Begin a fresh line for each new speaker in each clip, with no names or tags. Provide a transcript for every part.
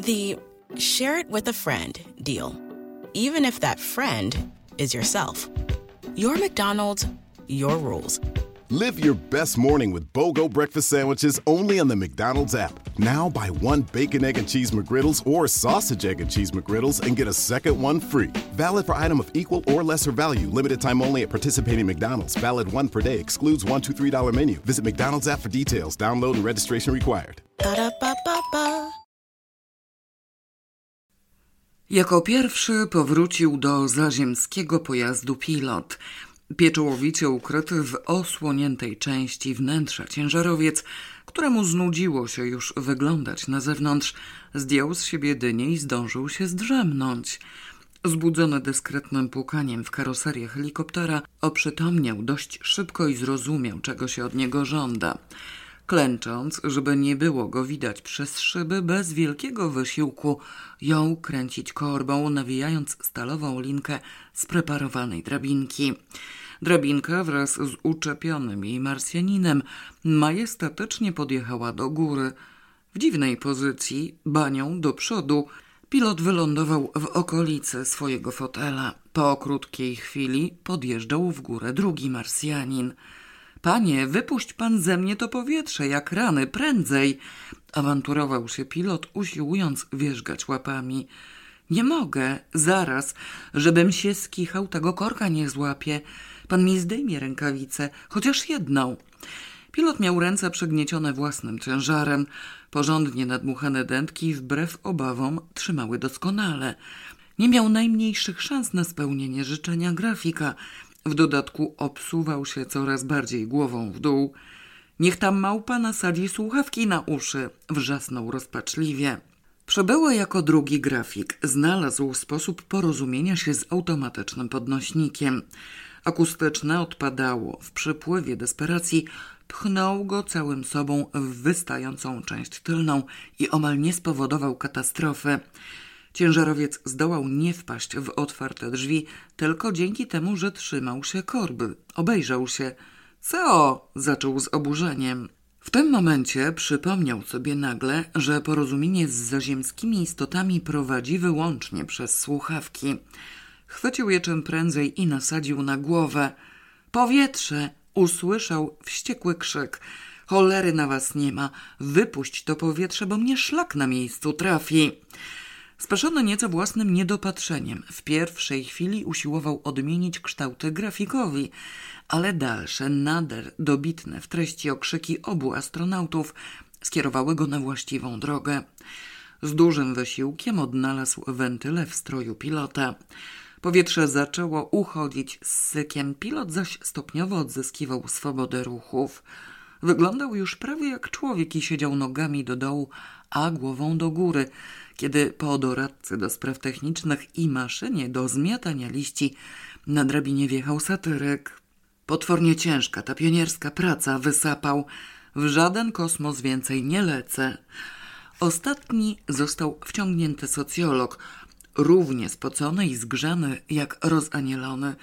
The share it with a friend deal, even if that friend is yourself. Your McDonald's, your rules.
Live your best morning with BOGO breakfast sandwiches only on the McDonald's app. Now buy one bacon, egg, and cheese McGriddles or sausage, egg, and cheese McGriddles and get a second one free. Valid for item of equal or lesser value. Limited time only at participating McDonald's. Valid one per day. Excludes one, two, three dollar menu. Visit McDonald's app for details. Download and registration required.
Ba-da-ba-ba-ba.
Jako pierwszy powrócił do zaziemskiego pojazdu pilot. Pieczołowicie ukryty w osłoniętej części wnętrza ciężarowiec, któremu znudziło się już wyglądać na zewnątrz, zdjął z siebie dynię i zdążył się zdrzemnąć. Zbudzony dyskretnym pukaniem w karoserię helikoptera, oprzytomniał dość szybko i zrozumiał, czego się od niego żąda. Klęcząc, żeby nie było go widać przez szyby, bez wielkiego wysiłku jął kręcić korbą, nawijając stalową linkę spreparowanej drabinki. Drabinka wraz z uczepionym jej Marsjaninem majestatycznie podjechała do góry. W dziwnej pozycji, banią do przodu, pilot wylądował w okolicy swojego fotela. Po krótkiej chwili podjeżdżał w górę drugi Marsjanin. Panie, wypuść pan ze mnie to powietrze, jak rany, prędzej! Awanturował się pilot, usiłując wierzgać łapami. Nie mogę, zaraz, żebym się skichał, tego korka nie złapie. Pan mi zdejmie rękawicę, chociaż jedną. Pilot miał ręce przygniecione własnym ciężarem. Porządnie nadmuchane dętki wbrew obawom trzymały doskonale. Nie miał najmniejszych szans na spełnienie życzenia grafika. W dodatku obsuwał się coraz bardziej głową w dół. Niech tam małpa nasadzi słuchawki na uszy, wrzasnął rozpaczliwie. Przebyło jako drugi grafik. Znalazł sposób porozumienia się z automatycznym podnośnikiem. Akustyczne odpadało. W przypływie desperacji pchnął go całym sobą w wystającą część tylną i omal nie spowodował katastrofy. Ciężarowiec zdołał nie wpaść w otwarte drzwi tylko dzięki temu, że trzymał się korby. Obejrzał się. Co? zaczął z oburzeniem. W tym momencie przypomniał sobie nagle, że porozumienie z zaziemskimi istotami prowadzi wyłącznie przez słuchawki. Chwycił je czym prędzej i nasadził na głowę. Powietrze! Usłyszał wściekły krzyk. Cholery na was nie ma. Wypuść to powietrze, bo mnie szlak na miejscu trafi. Speszony nieco własnym niedopatrzeniem, w pierwszej chwili usiłował odmienić kształty grafikowi, ale dalsze, nader dobitne w treści okrzyki obu astronautów skierowały go na właściwą drogę. Z dużym wysiłkiem odnalazł wentyle w stroju pilota. Powietrze zaczęło uchodzić z sykiem, pilot zaś stopniowo odzyskiwał swobodę ruchów. Wyglądał już prawie jak człowiek i siedział nogami do dołu, a głową do góry, kiedy po doradcy do spraw technicznych i maszynie do zmiatania liści na drabinie wjechał satyryk. Potwornie ciężka ta pionierska praca wysapał. W żaden kosmos więcej nie lecę. Ostatni został wciągnięty socjolog, równie spocony i zgrzany jak rozanielony.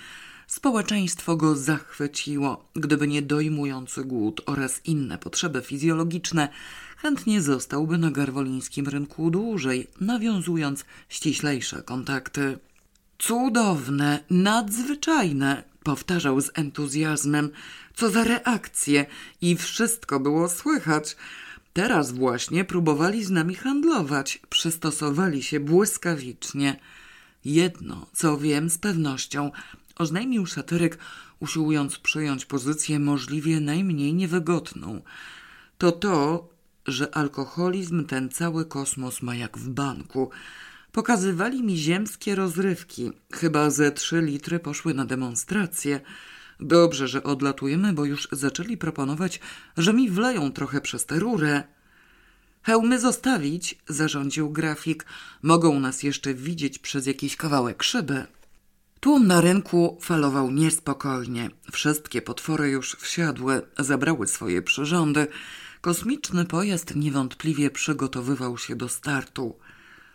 Społeczeństwo go zachwyciło. Gdyby nie dojmujący głód oraz inne potrzeby fizjologiczne, chętnie zostałby na garwolińskim rynku dłużej, nawiązując ściślejsze kontakty. Cudowne, nadzwyczajne, powtarzał z entuzjazmem. Co za reakcje i wszystko było słychać. Teraz właśnie próbowali z nami handlować, przystosowali się błyskawicznie. Jedno, co wiem z pewnością, oznajmił satyryk, usiłując przyjąć pozycję możliwie najmniej niewygodną. To to, że alkoholizm ten cały kosmos ma jak w banku. Pokazywali mi ziemskie rozrywki. Chyba ze trzy litry poszły na demonstrację. Dobrze, że odlatujemy, bo już zaczęli proponować, że mi wleją trochę przez tę rurę. Hełmy zostawić, zarządził grafik. Mogą nas jeszcze widzieć przez jakiś kawałek szyby. Tłum na rynku falował niespokojnie. Wszystkie potwory już wsiadły, zabrały swoje przyrządy. Kosmiczny pojazd niewątpliwie przygotowywał się do startu.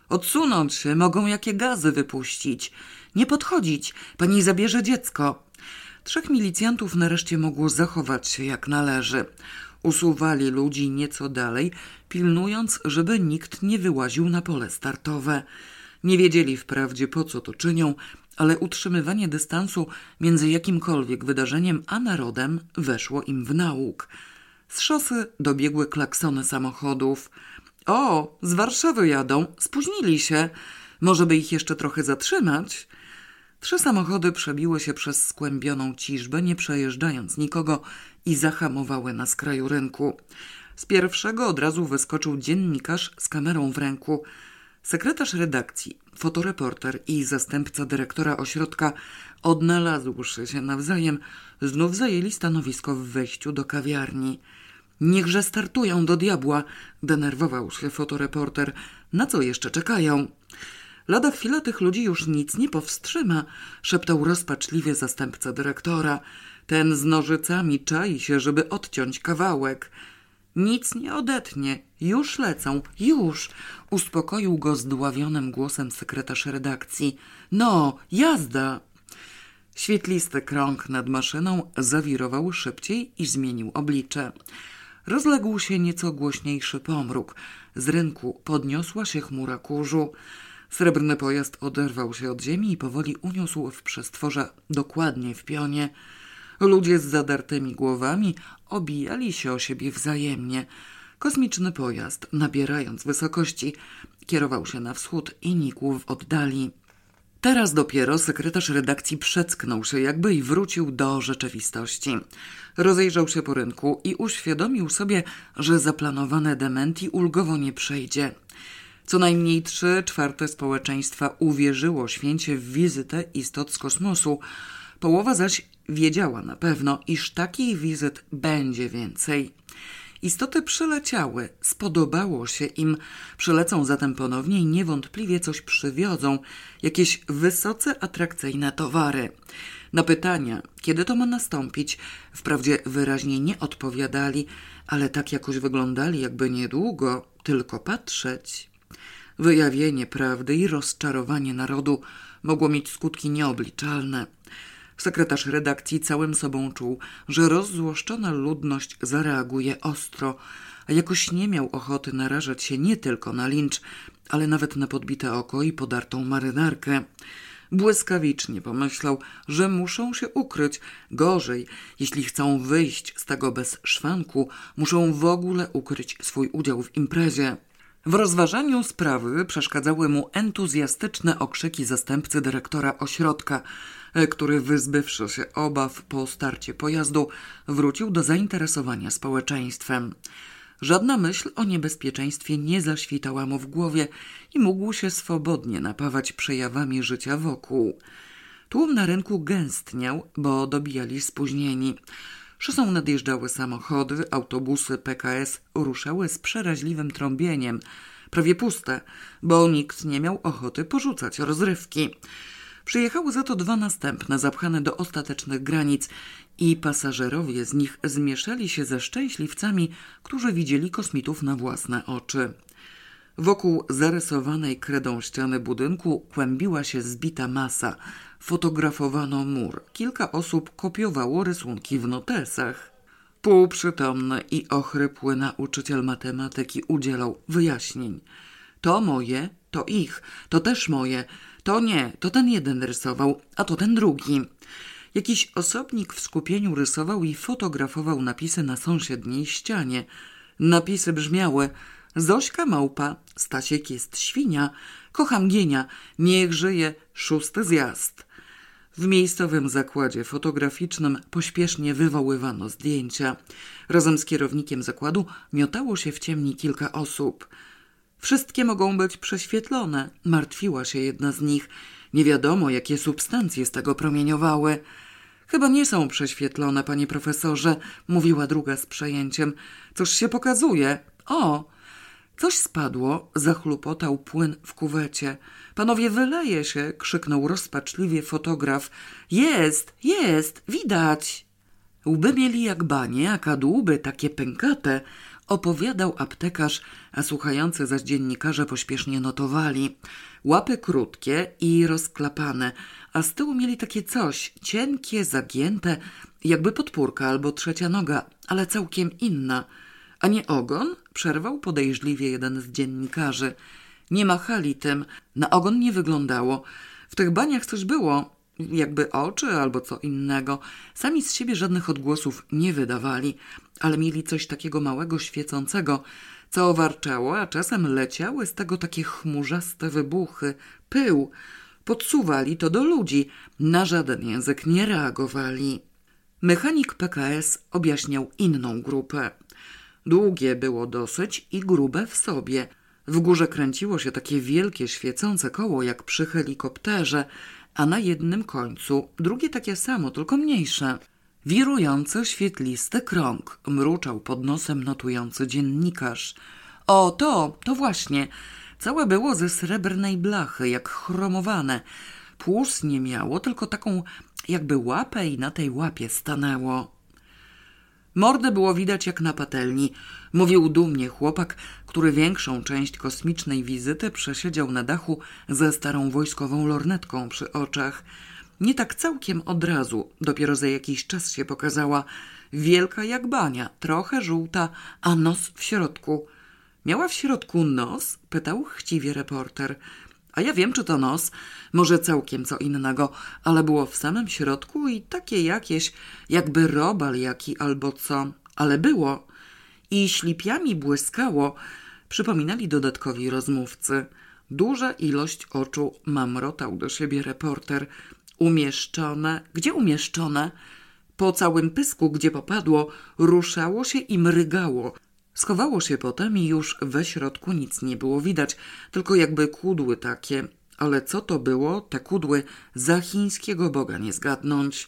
Odsunąć się, mogą jakie gazy wypuścić. Nie podchodzić, pani zabierze dziecko. Trzech milicjantów nareszcie mogło zachować się jak należy. Usuwali ludzi nieco dalej, pilnując, żeby nikt nie wyłaził na pole startowe. Nie wiedzieli wprawdzie po co to czynią, ale utrzymywanie dystansu między jakimkolwiek wydarzeniem a narodem weszło im w nauk. Z szosy dobiegły klaksony samochodów. O, z Warszawy jadą, spóźnili się. Może by ich jeszcze trochę zatrzymać? Trzy samochody przebiły się przez skłębioną ciżbę, nie przejeżdżając nikogo i zahamowały na skraju rynku. Z pierwszego od razu wyskoczył dziennikarz z kamerą w ręku. Sekretarz redakcji, fotoreporter i zastępca dyrektora ośrodka, odnalazłszy się nawzajem, znów zajęli stanowisko w wejściu do kawiarni. Niechże startują do diabła, denerwował się fotoreporter. Na co jeszcze czekają? Lada chwila tych ludzi już nic nie powstrzyma, szeptał rozpaczliwie zastępca dyrektora. Ten z nożycami czai się, żeby odciąć kawałek. Nic nie odetnie. Już lecą, już! Uspokoił go zdławionym głosem sekretarz redakcji. No, jazda! Świetlisty krąg nad maszyną zawirował szybciej i zmienił oblicze. Rozległ się nieco głośniejszy pomruk. Z rynku podniosła się chmura kurzu. Srebrny pojazd oderwał się od ziemi i powoli uniósł w przestworze dokładnie w pionie. Ludzie z zadartymi głowami obijali się o siebie wzajemnie. Kosmiczny pojazd, nabierając wysokości, kierował się na wschód i nikł w oddali. Teraz dopiero sekretarz redakcji przecknął się jakby i wrócił do rzeczywistości. Rozejrzał się po rynku i uświadomił sobie, że zaplanowane dementi ulgowo nie przejdzie. Co najmniej trzy czwarte społeczeństwa uwierzyło święcie w wizytę istot z kosmosu. Połowa zaś wiedziała na pewno, iż takich wizyt będzie więcej. Istoty przyleciały, spodobało się im, przylecą zatem ponownie i niewątpliwie coś przywiodzą, jakieś wysoce atrakcyjne towary. Na pytania, kiedy to ma nastąpić, wprawdzie wyraźnie nie odpowiadali, ale tak jakoś wyglądali, jakby niedługo tylko patrzeć. Wyjawienie prawdy i rozczarowanie narodu mogło mieć skutki nieobliczalne. Sekretarz redakcji całym sobą czuł, że rozzłoszczona ludność zareaguje ostro, a jakoś nie miał ochoty narażać się nie tylko na lincz, ale nawet na podbite oko i podartą marynarkę. Błyskawicznie pomyślał, że muszą się ukryć. Gorzej, jeśli chcą wyjść z tego bez szwanku, muszą w ogóle ukryć swój udział w imprezie. W rozważaniu sprawy przeszkadzały mu entuzjastyczne okrzyki zastępcy dyrektora ośrodka, który wyzbywszy się obaw po starcie pojazdu, wrócił do zainteresowania społeczeństwem. Żadna myśl o niebezpieczeństwie nie zaświtała mu w głowie i mógł się swobodnie napawać przejawami życia wokół. Tłum na rynku gęstniał, bo dobijali spóźnieni. Szosą nadjeżdżały samochody, autobusy PKS ruszały z przeraźliwym trąbieniem, prawie puste, bo nikt nie miał ochoty porzucać rozrywki. Przyjechały za to dwa następne, zapchane do ostatecznych granic i pasażerowie z nich zmieszali się ze szczęśliwcami, którzy widzieli kosmitów na własne oczy. Wokół zarysowanej kredą ściany budynku kłębiła się zbita masa. Fotografowano mur. Kilka osób kopiowało rysunki w notesach. Półprzytomny i ochrypły nauczyciel matematyki udzielał wyjaśnień. To moje, to ich, to też moje, to nie, to ten jeden rysował, a to ten drugi. Jakiś osobnik w skupieniu rysował i fotografował napisy na sąsiedniej ścianie. Napisy brzmiały Zośka małpa, Stasiek jest świnia, kocham gienia, niech żyje szósty zjazd. W miejscowym zakładzie fotograficznym pośpiesznie wywoływano zdjęcia. Razem z kierownikiem zakładu miotało się w ciemni kilka osób. Wszystkie mogą być prześwietlone, martwiła się jedna z nich. Nie wiadomo, jakie substancje z tego promieniowały. Chyba nie są prześwietlone, panie profesorze, mówiła druga z przejęciem. Coś się pokazuje. O! Coś spadło, zachlupotał płyn w kuwecie. Panowie, wyleje się, krzyknął rozpaczliwie fotograf. Jest, jest, widać. Łby mieli jak banie, a kadłuby takie pękate. Opowiadał aptekarz, a słuchający zaś dziennikarze pośpiesznie notowali. Łapy krótkie i rozklapane, a z tyłu mieli takie coś, cienkie, zagięte, jakby podpórka albo trzecia noga, ale całkiem inna. A nie ogon? Przerwał podejrzliwie jeden z dziennikarzy. Nie machali tym, na ogon nie wyglądało. W tych baniach coś było, jakby oczy albo co innego. Sami z siebie żadnych odgłosów nie wydawali, ale mieli coś takiego małego, świecącego, co warczało, a czasem leciały z tego takie chmurzaste wybuchy, pył. Podsuwali to do ludzi, na żaden język nie reagowali. Mechanik PKS objaśniał inną grupę. Długie było dosyć i grube w sobie. W górze kręciło się takie wielkie, świecące koło, jak przy helikopterze, a na jednym końcu drugie takie samo, tylko mniejsze. Wirujący, świetlisty krąg, mruczał pod nosem notujący dziennikarz. O, to, to właśnie. Całe było ze srebrnej blachy, jak chromowane. Płus nie miało, tylko taką jakby łapę i na tej łapie stanęło. Mordę było widać jak na patelni. Mówił dumnie chłopak, który większą część kosmicznej wizyty przesiedział na dachu ze starą wojskową lornetką przy oczach. Nie tak całkiem od razu, dopiero za jakiś czas się pokazała. Wielka jak bania, trochę żółta, a nos w środku. Miała w środku nos? pytał chciwie reporter. A ja wiem, czy to nos, może całkiem co innego, ale było w samym środku i takie jakieś, jakby robal jaki albo co, ale było. I ślipiami błyskało, przypominali dodatkowi rozmówcy. Duża ilość oczu mamrotał do siebie reporter. Umieszczone, gdzie umieszczone? Po całym pysku, gdzie popadło, ruszało się i mrygało. Schowało się potem i już we środku nic nie było widać, tylko jakby kudły takie. Ale co to było, te kudły, za chińskiego boga nie zgadnąć.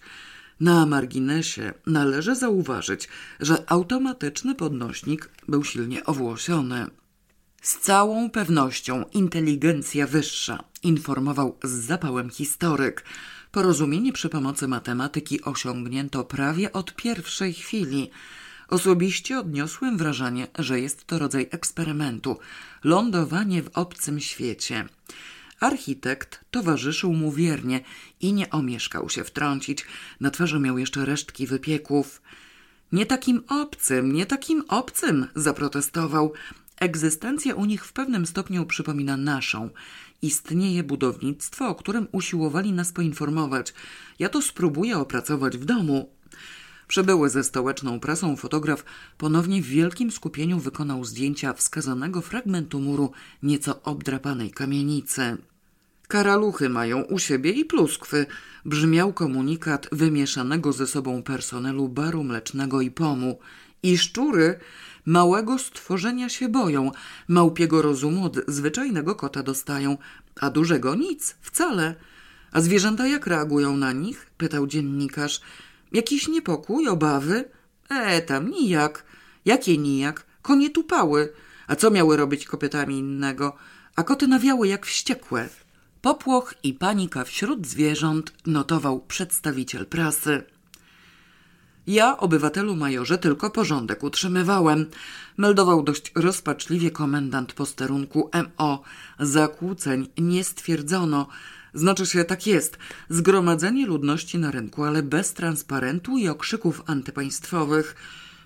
Na marginesie należy zauważyć, że automatyczny podnośnik był silnie owłosiony. Z całą pewnością inteligencja wyższa, informował z zapałem historyk. Porozumienie przy pomocy matematyki osiągnięto prawie od pierwszej chwili. Osobiście odniosłem wrażenie, że jest to rodzaj eksperymentu lądowanie w obcym świecie. Architekt towarzyszył mu wiernie i nie omieszkał się wtrącić. Na twarzy miał jeszcze resztki wypieków. Nie takim obcym, nie takim obcym, zaprotestował. Egzystencja u nich w pewnym stopniu przypomina naszą. Istnieje budownictwo, o którym usiłowali nas poinformować. Ja to spróbuję opracować w domu. Przybyły ze stołeczną prasą fotograf ponownie w wielkim skupieniu wykonał zdjęcia wskazanego fragmentu muru nieco obdrapanej kamienicy. Karaluchy mają u siebie i pluskwy, brzmiał komunikat wymieszanego ze sobą personelu baru mlecznego i pomu. I szczury małego stworzenia się boją, małpiego rozumu od zwyczajnego kota dostają, a dużego nic, wcale. A zwierzęta jak reagują na nich? pytał dziennikarz. Jakiś niepokój, obawy? E, tam nijak. Jakie nijak? Konie tupały. A co miały robić kopytami innego? A koty nawiały jak wściekłe. Popłoch i panika wśród zwierząt notował przedstawiciel prasy. Ja, obywatelu majorze, tylko porządek utrzymywałem. Meldował dość rozpaczliwie komendant posterunku MO. Zakłóceń nie stwierdzono. Znaczy się, tak jest. Zgromadzenie ludności na rynku, ale bez transparentu i okrzyków antypaństwowych.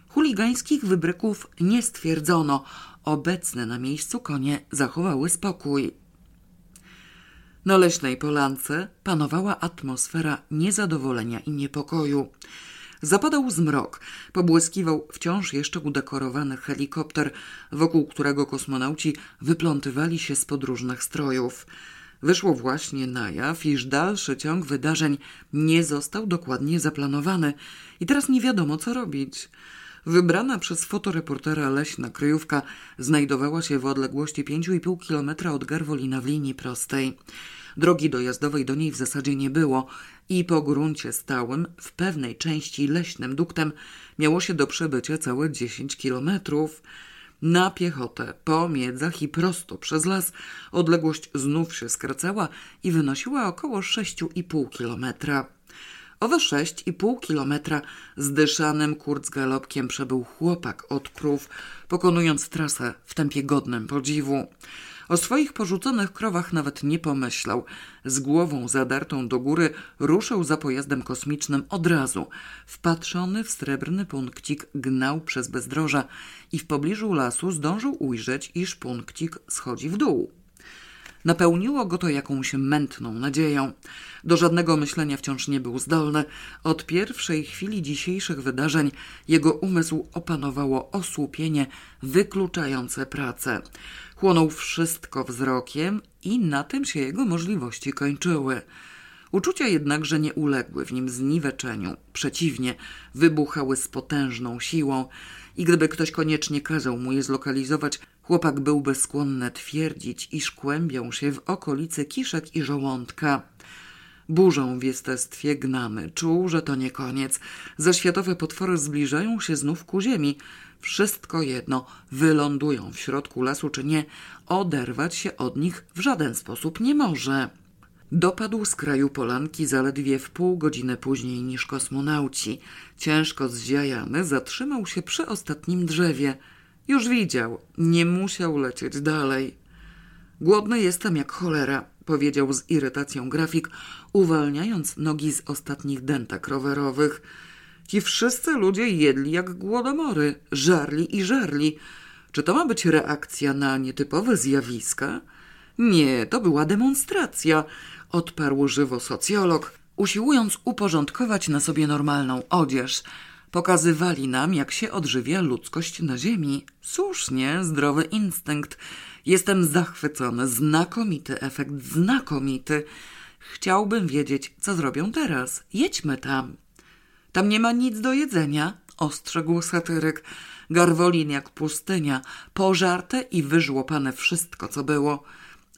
Chuligańskich wybryków nie stwierdzono. Obecne na miejscu konie zachowały spokój. Na leśnej polance panowała atmosfera niezadowolenia i niepokoju. Zapadał zmrok, pobłyskiwał wciąż jeszcze udekorowany helikopter, wokół którego kosmonauci wyplątywali się z podróżnych strojów. Wyszło właśnie na jaw, iż dalszy ciąg wydarzeń nie został dokładnie zaplanowany i teraz nie wiadomo co robić. Wybrana przez fotoreportera leśna kryjówka znajdowała się w odległości 5,5 kilometra od Garwolina w linii prostej. Drogi dojazdowej do niej w zasadzie nie było i po gruncie stałym, w pewnej części leśnym duktem, miało się do przebycia całe 10 kilometrów. Na piechotę, po miedzach i prosto przez las odległość znów się skracała i wynosiła około 6,5 kilometra. Owe sześć i pół kilometra zdyszanym kurzgalopkiem przebył chłopak od krów, pokonując trasę w tempie godnym podziwu. O swoich porzuconych krowach nawet nie pomyślał. Z głową zadartą do góry ruszył za pojazdem kosmicznym od razu. Wpatrzony w srebrny punkcik gnał przez bezdroża i w pobliżu lasu zdążył ujrzeć, iż punkcik schodzi w dół. Napełniło go to jakąś mętną nadzieją. Do żadnego myślenia wciąż nie był zdolny. Od pierwszej chwili dzisiejszych wydarzeń jego umysł opanowało osłupienie wykluczające pracę. Chłonął wszystko wzrokiem i na tym się jego możliwości kończyły. Uczucia jednakże nie uległy w nim zniweczeniu. Przeciwnie, wybuchały z potężną siłą i gdyby ktoś koniecznie kazał mu je zlokalizować, chłopak byłby skłonny twierdzić, iż kłębią się w okolicy kiszek i żołądka. Burzą w jestestwie gnamy. Czuł, że to nie koniec. Zaświatowe potwory zbliżają się znów ku ziemi. Wszystko jedno, wylądują w środku lasu czy nie, oderwać się od nich w żaden sposób nie może. Dopadł z kraju polanki zaledwie w pół godziny później niż kosmonauci. Ciężko zziajany zatrzymał się przy ostatnim drzewie. Już widział, nie musiał lecieć dalej. Głodny jestem jak cholera, powiedział z irytacją grafik, uwalniając nogi z ostatnich dentek rowerowych. Ci wszyscy ludzie jedli jak głodomory, żarli i żarli. Czy to ma być reakcja na nietypowe zjawiska? Nie, to była demonstracja, odparł żywo socjolog, usiłując uporządkować na sobie normalną odzież. Pokazywali nam, jak się odżywia ludzkość na ziemi. Słusznie, zdrowy instynkt. Jestem zachwycony, znakomity efekt, znakomity. Chciałbym wiedzieć, co zrobią teraz. Jedźmy tam. Tam nie ma nic do jedzenia, ostrzegł satyryk. Garwolin jak pustynia, pożarte i wyżłopane wszystko, co było.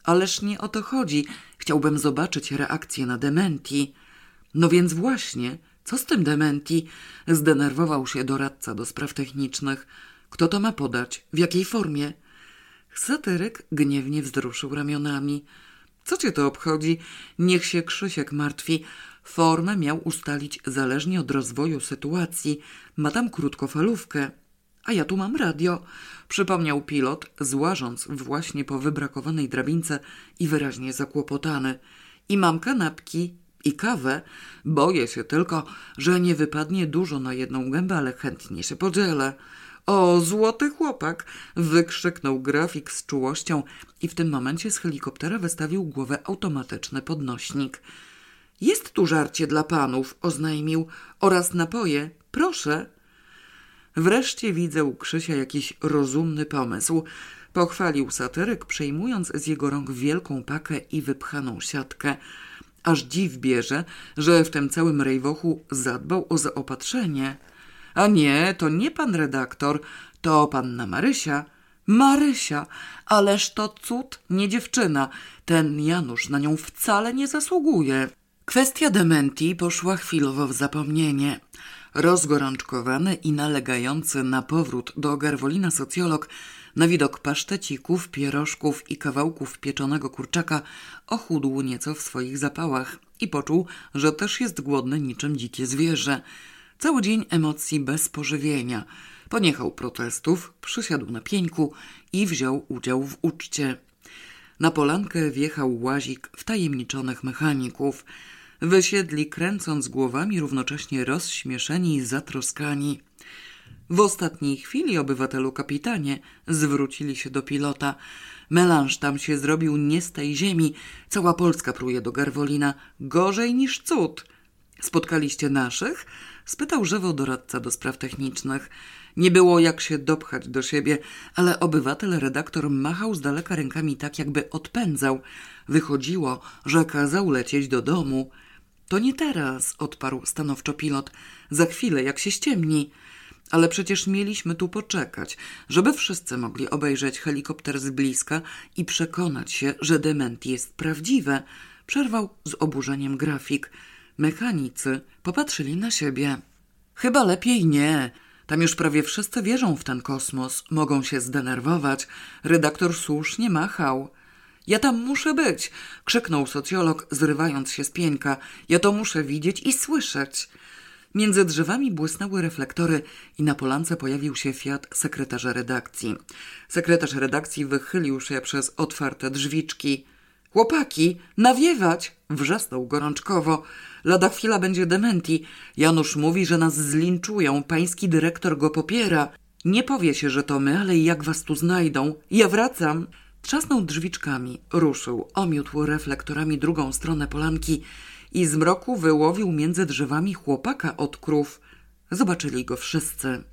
Ależ nie o to chodzi. Chciałbym zobaczyć reakcję na dementi. No więc właśnie, co z tym dementi? Zdenerwował się doradca do spraw technicznych. Kto to ma podać? W jakiej formie? Satyryk gniewnie wzruszył ramionami. Co cię to obchodzi? Niech się Krzysiek martwi. Formę miał ustalić zależnie od rozwoju sytuacji. Ma tam krótkofalówkę. A ja tu mam radio, przypomniał pilot, złażąc właśnie po wybrakowanej drabince i wyraźnie zakłopotany. I mam kanapki i kawę. Boję się tylko, że nie wypadnie dużo na jedną gębę, ale chętnie się podzielę. O, złoty chłopak! wykrzyknął grafik z czułością i w tym momencie z helikoptera wystawił głowę automatyczny podnośnik. Jest tu żarcie dla panów, oznajmił, oraz napoje. Proszę. Wreszcie widzę u Krzysia jakiś rozumny pomysł. Pochwalił satyryk, przejmując z jego rąk wielką pakę i wypchaną siatkę. Aż dziw bierze, że w tym całym rejwochu zadbał o zaopatrzenie. A nie, to nie pan redaktor, to panna Marysia. Marysia, ależ to cud, nie dziewczyna. Ten Janusz na nią wcale nie zasługuje. Kwestia dementi poszła chwilowo w zapomnienie. Rozgorączkowany i nalegający na powrót do Garwolina socjolog na widok pasztecików, pierożków i kawałków pieczonego kurczaka ochudł nieco w swoich zapałach i poczuł, że też jest głodny niczym dzikie zwierzę. Cały dzień emocji bez pożywienia. Poniechał protestów, przysiadł na pieńku i wziął udział w uczcie. Na polankę wjechał łazik wtajemniczonych mechaników. Wysiedli kręcąc głowami, równocześnie rozśmieszeni i zatroskani. W ostatniej chwili, obywatelu kapitanie, zwrócili się do pilota. Melanż tam się zrobił nie z tej ziemi. Cała Polska pruje do Garwolina. Gorzej niż cud. Spotkaliście naszych? Spytał żywo doradca do spraw technicznych. Nie było jak się dopchać do siebie, ale obywatel redaktor machał z daleka rękami tak, jakby odpędzał. Wychodziło, że kazał lecieć do domu. To nie teraz, odparł stanowczo pilot. Za chwilę, jak się ściemni. Ale przecież mieliśmy tu poczekać, żeby wszyscy mogli obejrzeć helikopter z bliska i przekonać się, że dementi jest prawdziwe. Przerwał z oburzeniem grafik. Mechanicy popatrzyli na siebie. Chyba lepiej nie. Tam już prawie wszyscy wierzą w ten kosmos, mogą się zdenerwować. Redaktor słusznie machał. Ja tam muszę być! krzyknął socjolog, zrywając się z pieńka. Ja to muszę widzieć i słyszeć. Między drzewami błysnęły reflektory i na polance pojawił się fiat sekretarza redakcji. Sekretarz redakcji wychylił się przez otwarte drzwiczki. Chłopaki, nawiewać! wrzasnął gorączkowo. Lada chwila będzie dementi. Janusz mówi, że nas zlinczują. Pański dyrektor go popiera. Nie powie się, że to my, ale jak was tu znajdą? Ja wracam. Trzasnął drzwiczkami, ruszył, omiótł reflektorami drugą stronę polanki i z mroku wyłowił między drzewami chłopaka od krów. Zobaczyli go wszyscy.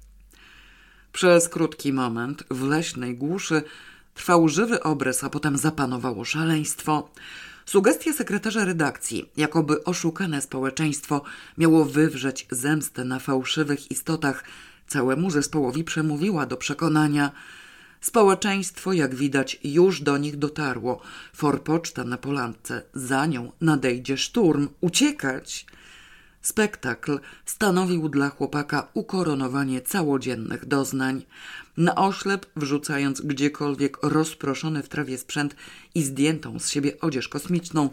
Przez krótki moment w leśnej głuszy trwał żywy obraz, a potem zapanowało szaleństwo. Sugestia sekretarza redakcji, jakoby oszukane społeczeństwo miało wywrzeć zemstę na fałszywych istotach, całemu zespołowi przemówiła do przekonania – Społeczeństwo, jak widać, już do nich dotarło. Forpoczta na polance. Za nią nadejdzie szturm. Uciekać! Spektakl stanowił dla chłopaka ukoronowanie całodziennych doznań. Na oślep, wrzucając gdziekolwiek rozproszony w trawie sprzęt i zdjętą z siebie odzież kosmiczną,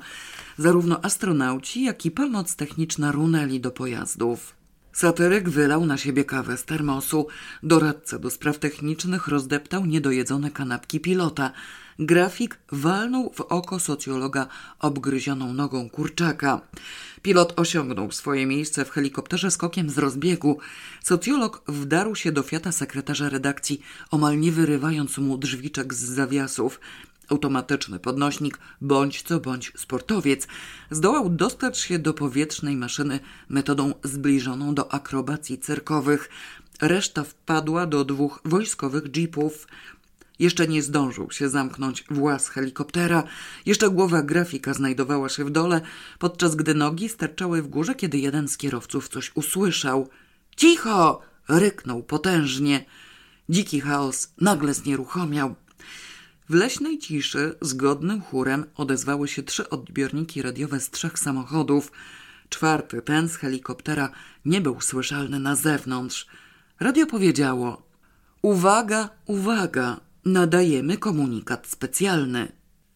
zarówno astronauci, jak i pomoc techniczna runęli do pojazdów. Satyryk wylał na siebie kawę z termosu. Doradca do spraw technicznych rozdeptał niedojedzone kanapki pilota. Grafik walnął w oko socjologa obgryzioną nogą kurczaka. Pilot osiągnął swoje miejsce w helikopterze skokiem z rozbiegu. Socjolog wdarł się do fiata sekretarza redakcji, omal nie wyrywając mu drzwiczek z zawiasów. Automatyczny podnośnik, bądź co bądź sportowiec, zdołał dostać się do powietrznej maszyny metodą zbliżoną do akrobacji cyrkowych. Reszta wpadła do dwóch wojskowych jeepów. Jeszcze nie zdążył się zamknąć włas helikoptera, jeszcze głowa grafika znajdowała się w dole, podczas gdy nogi sterczały w górze, kiedy jeden z kierowców coś usłyszał. Cicho! ryknął potężnie. Dziki chaos nagle znieruchomiał. W leśnej ciszy zgodnym chórem odezwały się trzy odbiorniki radiowe z trzech samochodów. Czwarty, ten z helikoptera, nie był słyszalny na zewnątrz. Radio powiedziało: Uwaga, uwaga, nadajemy komunikat specjalny.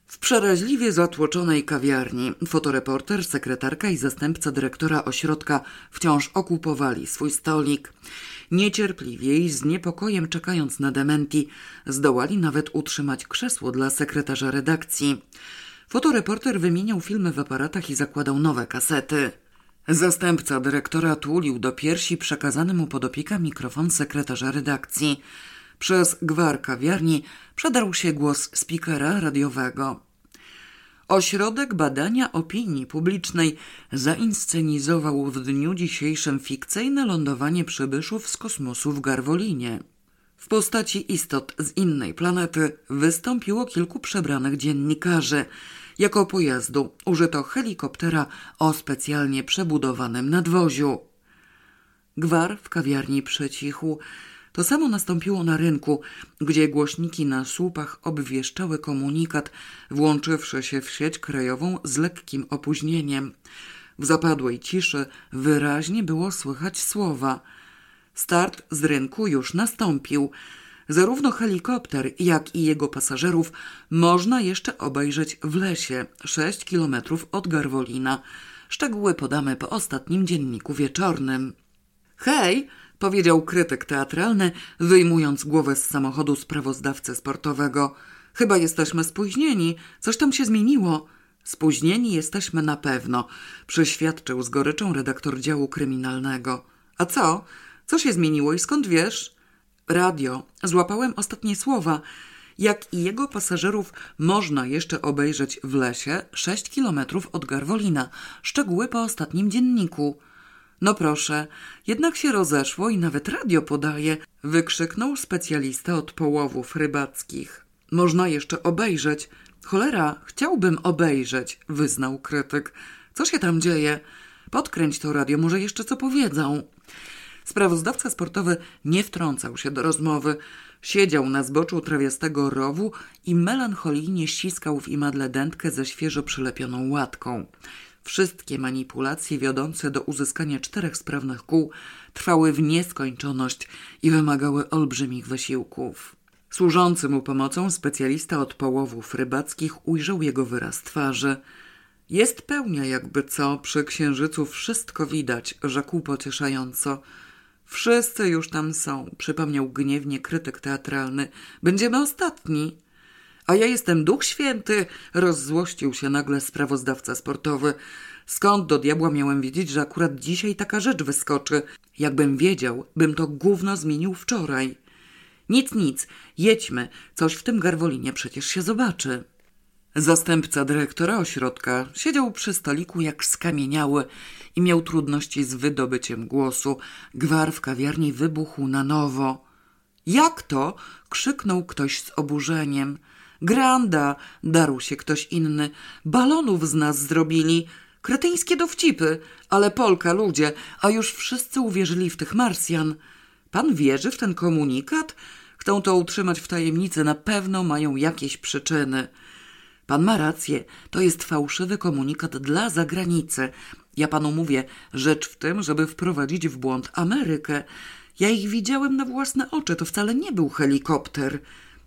W przeraźliwie zatłoczonej kawiarni fotoreporter, sekretarka i zastępca dyrektora ośrodka wciąż okupowali swój stolik. Niecierpliwie i z niepokojem czekając na dementi, zdołali nawet utrzymać krzesło dla sekretarza redakcji. Fotoreporter wymieniał filmy w aparatach i zakładał nowe kasety. Zastępca dyrektora tulił do piersi przekazany mu pod opiekę mikrofon sekretarza redakcji. Przez gwar kawiarni przedarł się głos spikera radiowego. Ośrodek Badania Opinii Publicznej zainscenizował w dniu dzisiejszym fikcyjne lądowanie przybyszów z kosmosu w Garwolinie. W postaci istot z innej planety wystąpiło kilku przebranych dziennikarzy. Jako pojazdu użyto helikoptera o specjalnie przebudowanym nadwoziu. Gwar w kawiarni przycichł. To samo nastąpiło na rynku, gdzie głośniki na słupach obwieszczały komunikat, włączywszy się w sieć krajową z lekkim opóźnieniem. W zapadłej ciszy wyraźnie było słychać słowa. Start z rynku już nastąpił. Zarówno helikopter, jak i jego pasażerów można jeszcze obejrzeć w lesie, sześć kilometrów od Garwolina. Szczegóły podamy po ostatnim dzienniku wieczornym. Hej, powiedział krytyk teatralny, wyjmując głowę z samochodu sprawozdawcy sportowego. Chyba jesteśmy spóźnieni. Coś tam się zmieniło. Spóźnieni jesteśmy na pewno, przyświadczył z goryczą redaktor działu kryminalnego. A co? Co się zmieniło i skąd wiesz? Radio. Złapałem ostatnie słowa. Jak i jego pasażerów można jeszcze obejrzeć w lesie, sześć kilometrów od Garwolina. Szczegóły po ostatnim dzienniku. No proszę, jednak się rozeszło i nawet radio podaje, wykrzyknął specjalista od połowów rybackich. Można jeszcze obejrzeć. Cholera, chciałbym obejrzeć, wyznał krytyk. Co się tam dzieje? Podkręć to radio, może jeszcze co powiedzą. Sprawozdawca sportowy nie wtrącał się do rozmowy. Siedział na zboczu trawiastego rowu i melancholijnie ściskał w imadle dętkę ze świeżo przylepioną łatką. Wszystkie manipulacje wiodące do uzyskania czterech sprawnych kół trwały w nieskończoność i wymagały olbrzymich wysiłków. Służący mu pomocą specjalista od połowów rybackich ujrzał jego wyraz twarzy. Jest pełnia jakby co, przy księżycu wszystko widać, rzekł pocieszająco. Wszyscy już tam są, przypomniał gniewnie krytyk teatralny. Będziemy ostatni. A ja jestem Duch Święty, rozzłościł się nagle sprawozdawca sportowy. Skąd do diabła miałem wiedzieć, że akurat dzisiaj taka rzecz wyskoczy? Jakbym wiedział, bym to gówno zmienił wczoraj. Nic, nic, jedźmy, coś w tym garwolinie przecież się zobaczy. Zastępca dyrektora ośrodka siedział przy stoliku jak skamieniały i miał trudności z wydobyciem głosu. Gwar w kawiarni wybuchł na nowo. Jak to? krzyknął ktoś z oburzeniem. Granda, darł się ktoś inny. Balonów z nas zrobili. Kretyńskie dowcipy, ale Polka, ludzie, a już wszyscy uwierzyli w tych Marsjan. Pan wierzy w ten komunikat? Chcą to utrzymać w tajemnicy, na pewno mają jakieś przyczyny. Pan ma rację, to jest fałszywy komunikat dla zagranicy. Ja panu mówię, rzecz w tym, żeby wprowadzić w błąd Amerykę. Ja ich widziałem na własne oczy, to wcale nie był helikopter.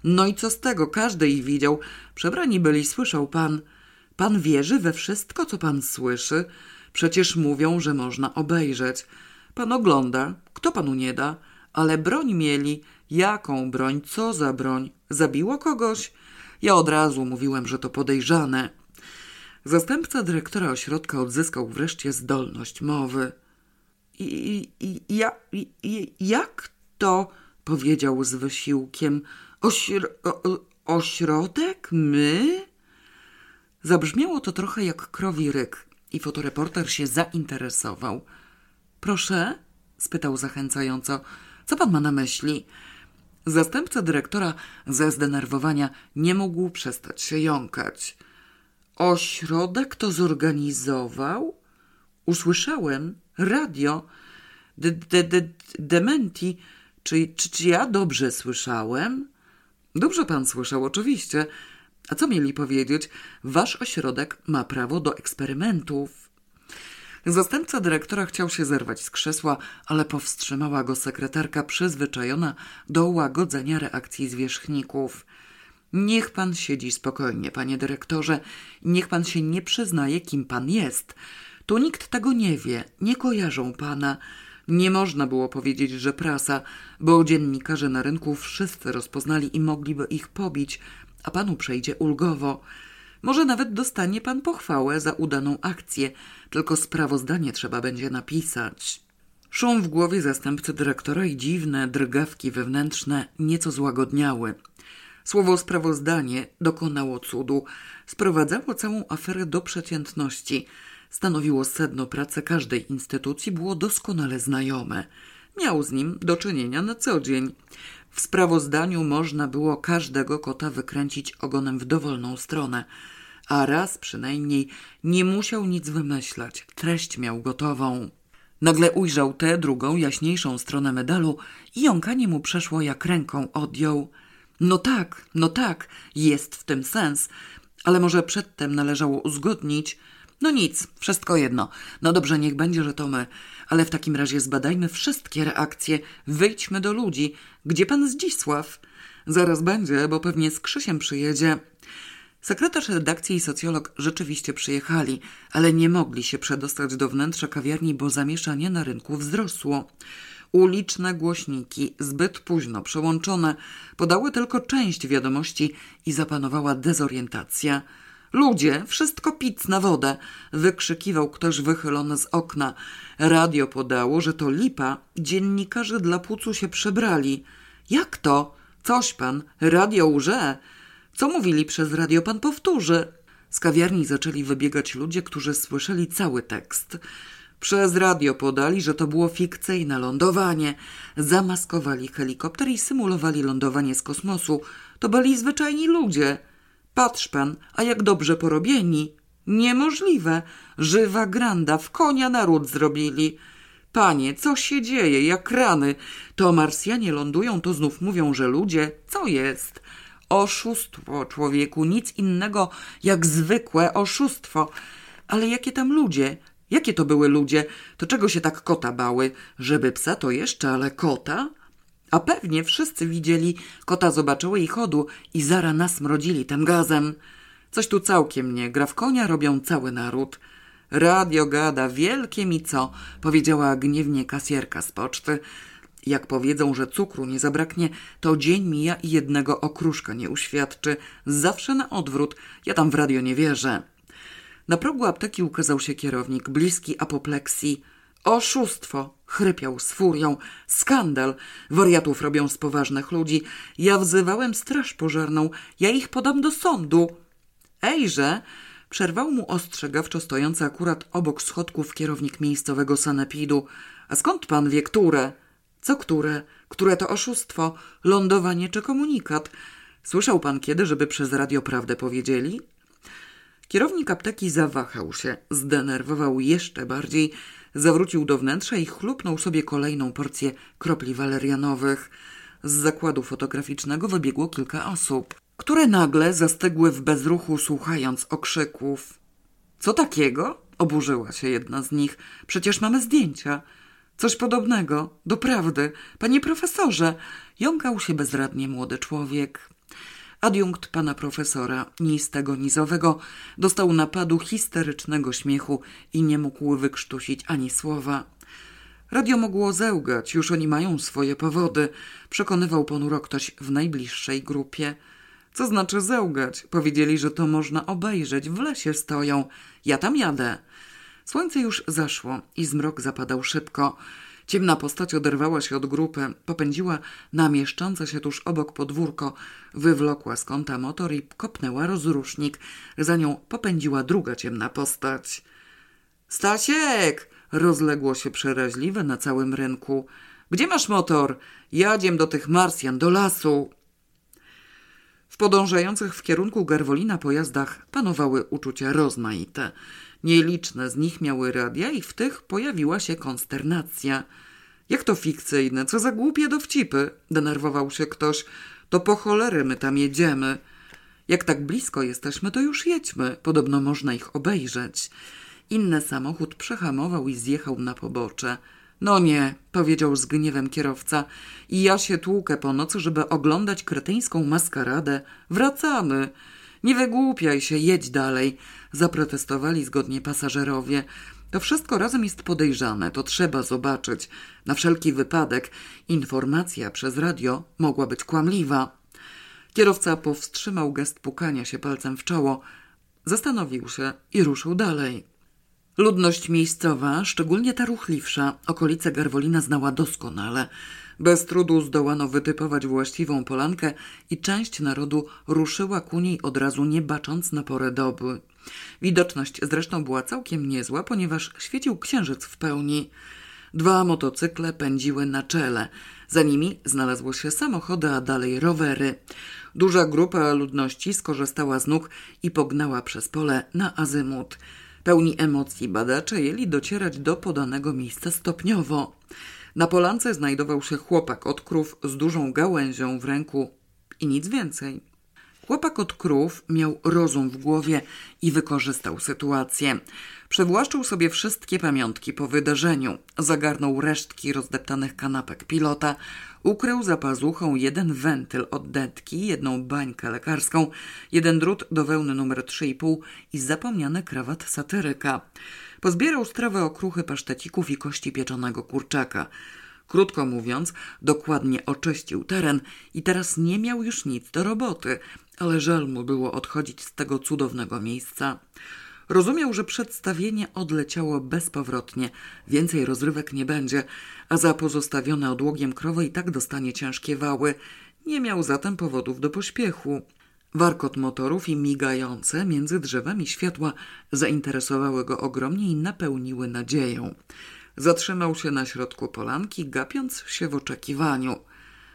No i co z tego, każdy ich widział. Przebrani byli, słyszał pan. Pan wierzy we wszystko, co pan słyszy. Przecież mówią, że można obejrzeć. Pan ogląda, kto panu nie da, ale broń mieli. Jaką broń? Co za broń? Zabiło kogoś? Ja od razu mówiłem, że to podejrzane. Zastępca dyrektora ośrodka odzyskał wreszcie zdolność mowy. I, i, ja, i, jak to? powiedział z wysiłkiem. Ośro, ośrodek? My? Zabrzmiało to trochę jak krowi ryk i fotoreporter się zainteresował. Proszę? spytał zachęcająco. Co pan ma na myśli? Zastępca dyrektora ze zdenerwowania nie mógł przestać się jąkać. Ośrodek to zorganizował? Usłyszałem radio. De, de, de, dementi. Czy, czy, czy ja dobrze słyszałem? Dobrze pan słyszał, oczywiście. A co mieli powiedzieć? Wasz ośrodek ma prawo do eksperymentów. Zastępca dyrektora chciał się zerwać z krzesła, ale powstrzymała go sekretarka przyzwyczajona do łagodzenia reakcji zwierzchników. Niech pan siedzi spokojnie, panie dyrektorze, niech pan się nie przyznaje, kim pan jest. Tu nikt tego nie wie, nie kojarzą pana. Nie można było powiedzieć, że prasa, bo dziennikarze na rynku wszyscy rozpoznali i mogliby ich pobić, a panu przejdzie ulgowo. Może nawet dostanie pan pochwałę za udaną akcję, tylko sprawozdanie trzeba będzie napisać. Szum w głowie zastępcy dyrektora i dziwne drgawki wewnętrzne nieco złagodniały. Słowo sprawozdanie dokonało cudu, sprowadzało całą aferę do przeciętności, stanowiło sedno pracy każdej instytucji, było doskonale znajome. Miał z nim do czynienia na co dzień. W sprawozdaniu można było każdego kota wykręcić ogonem w dowolną stronę, a raz przynajmniej nie musiał nic wymyślać, treść miał gotową. Nagle ujrzał tę drugą, jaśniejszą stronę medalu i jąkanie mu przeszło jak ręką odjął. No tak, no tak, jest w tym sens, ale może przedtem należało uzgodnić. No nic, wszystko jedno. No dobrze, niech będzie, że to my, ale w takim razie zbadajmy wszystkie reakcje, wyjdźmy do ludzi. Gdzie pan Zdzisław? Zaraz będzie, bo pewnie z Krzysiem przyjedzie. Sekretarz redakcji i socjolog rzeczywiście przyjechali, ale nie mogli się przedostać do wnętrza kawiarni, bo zamieszanie na rynku wzrosło. Uliczne głośniki, zbyt późno przełączone, podały tylko część wiadomości i zapanowała dezorientacja. Ludzie, wszystko pic na wodę, wykrzykiwał ktoś wychylony z okna. Radio podało, że to lipa, dziennikarze dla płucu się przebrali. Jak to? Coś pan, radio łże. Co mówili przez radio, pan powtórzy. Z kawiarni zaczęli wybiegać ludzie, którzy słyszeli cały tekst. Przez radio podali, że to było fikcyjne lądowanie. Zamaskowali helikopter i symulowali lądowanie z kosmosu. To byli zwyczajni ludzie. Patrz pan, a jak dobrze porobieni. Niemożliwe. Żywa granda, w konia naród zrobili. Panie, co się dzieje, jak rany? To Marsjanie lądują, to znów mówią, że ludzie. Co jest? Oszustwo, człowieku, nic innego jak zwykłe oszustwo. Ale jakie tam ludzie? Jakie to były ludzie? To czego się tak kota bały? Żeby psa to jeszcze, ale kota? A pewnie wszyscy widzieli kota zobaczyły i chodu i zara nasmrodzili tym gazem. Coś tu całkiem nie gra w konia, robią cały naród. Radio gada, wielkie mi co, powiedziała gniewnie kasjerka z poczty. Jak powiedzą, że cukru nie zabraknie, to dzień mija i jednego okruszka nie uświadczy. Zawsze na odwrót. Ja tam w radio nie wierzę. Na progu apteki ukazał się kierownik, bliski apopleksji. Oszustwo! Chrypiał z furią. Skandal! Wariatów robią z poważnych ludzi. Ja wzywałem straż pożarną. Ja ich podam do sądu. Ejże! Przerwał mu ostrzegawczo stojący akurat obok schodków kierownik miejscowego sanepidu. A skąd pan wie, które? Co które? Które to oszustwo? Lądowanie czy komunikat? Słyszał pan kiedy, żeby przez radio prawdę powiedzieli? Kierownik apteki zawahał się, zdenerwował jeszcze bardziej, zawrócił do wnętrza i chlupnął sobie kolejną porcję kropli walerianowych. Z zakładu fotograficznego wybiegło kilka osób, które nagle zastygły w bezruchu, słuchając okrzyków. Co takiego? Oburzyła się jedna z nich. Przecież mamy zdjęcia. Coś podobnego, doprawdy. Panie profesorze, jąkał się bezradnie młody człowiek. Adiunkt pana profesora, ni z tego nizowego, dostał napadu histerycznego śmiechu i nie mógł wykrztusić ani słowa. Radio mogło zełgać, już oni mają swoje powody, przekonywał ponuro ktoś w najbliższej grupie. Co znaczy zełgać? Powiedzieli, że to można obejrzeć, w lesie stoją. Ja tam jadę. Słońce już zaszło i zmrok zapadał szybko. Ciemna postać oderwała się od grupy, popędziła na mieszczące się tuż obok podwórko, wywlokła z kąta motor i kopnęła rozrusznik. Za nią popędziła druga ciemna postać. Stasiek! rozległo się przeraźliwe na całym rynku. Gdzie masz motor? Jadziem do tych Marsjan, do lasu. W podążających w kierunku Garwolina pojazdach panowały uczucia rozmaite. Nieliczne z nich miały radia i w tych pojawiła się konsternacja. Jak to fikcyjne? Co za głupie dowcipy? Denerwował się ktoś. To po cholery my tam jedziemy. Jak tak blisko jesteśmy, to już jedźmy. Podobno można ich obejrzeć. Inny samochód przehamował i zjechał na pobocze. No nie, powiedział z gniewem kierowca. I ja się tłukę po nocy, żeby oglądać kretyńską maskaradę. Wracamy. Nie wygłupiaj się, jedź dalej, zaprotestowali zgodnie pasażerowie. To wszystko razem jest podejrzane, to trzeba zobaczyć. Na wszelki wypadek informacja przez radio mogła być kłamliwa. Kierowca powstrzymał gest pukania się palcem w czoło, zastanowił się i ruszył dalej. Ludność miejscowa, szczególnie ta ruchliwsza, okolice Garwolina znała doskonale. Bez trudu zdołano wytypować właściwą polankę i część narodu ruszyła ku niej od razu nie bacząc na porę doby. Widoczność zresztą była całkiem niezła, ponieważ świecił księżyc w pełni. Dwa motocykle pędziły na czele. Za nimi znalazło się samochody, a dalej rowery. Duża grupa ludności skorzystała z nóg i pognała przez pole na azymut. Pełni emocji badacze jeli docierać do podanego miejsca stopniowo. Na polance znajdował się chłopak od krów z dużą gałęzią w ręku i nic więcej. Chłopak od krów miał rozum w głowie i wykorzystał sytuację. Przewłaszczył sobie wszystkie pamiątki po wydarzeniu, zagarnął resztki rozdeptanych kanapek pilota, ukrył za pazuchą jeden wentyl od detki, jedną bańkę lekarską, jeden drut do wełny numer 3,5 i zapomniany krawat satyryka. Pozbierał strawę okruchy pasztecików i kości pieczonego kurczaka. Krótko mówiąc, dokładnie oczyścił teren i teraz nie miał już nic do roboty, ale żal mu było odchodzić z tego cudownego miejsca. Rozumiał, że przedstawienie odleciało bezpowrotnie, więcej rozrywek nie będzie, a za pozostawione odłogiem krowy i tak dostanie ciężkie wały. Nie miał zatem powodów do pośpiechu. Warkot motorów i migające między drzewami światła zainteresowały go ogromnie i napełniły nadzieją. Zatrzymał się na środku polanki, gapiąc się w oczekiwaniu.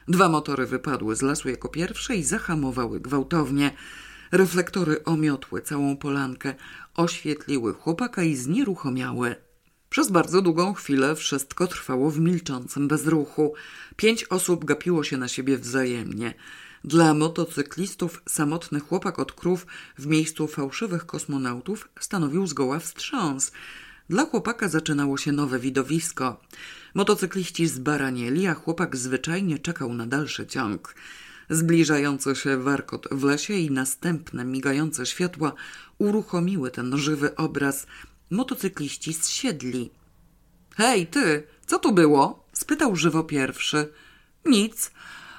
Dwa motory wypadły z lasu jako pierwsze i zahamowały gwałtownie. Reflektory omiotły całą polankę, oświetliły chłopaka i znieruchomiały. Przez bardzo długą chwilę wszystko trwało w milczącym bezruchu. Pięć osób gapiło się na siebie wzajemnie. Dla motocyklistów samotny chłopak od krów w miejscu fałszywych kosmonautów stanowił zgoła wstrząs. Dla chłopaka zaczynało się nowe widowisko. Motocykliści zbaranieli, a chłopak zwyczajnie czekał na dalszy ciąg. Zbliżający się warkot w lesie i następne migające światła uruchomiły ten żywy obraz. Motocykliści zsiedli. Hej, ty, co tu było? spytał żywo pierwszy. Nic,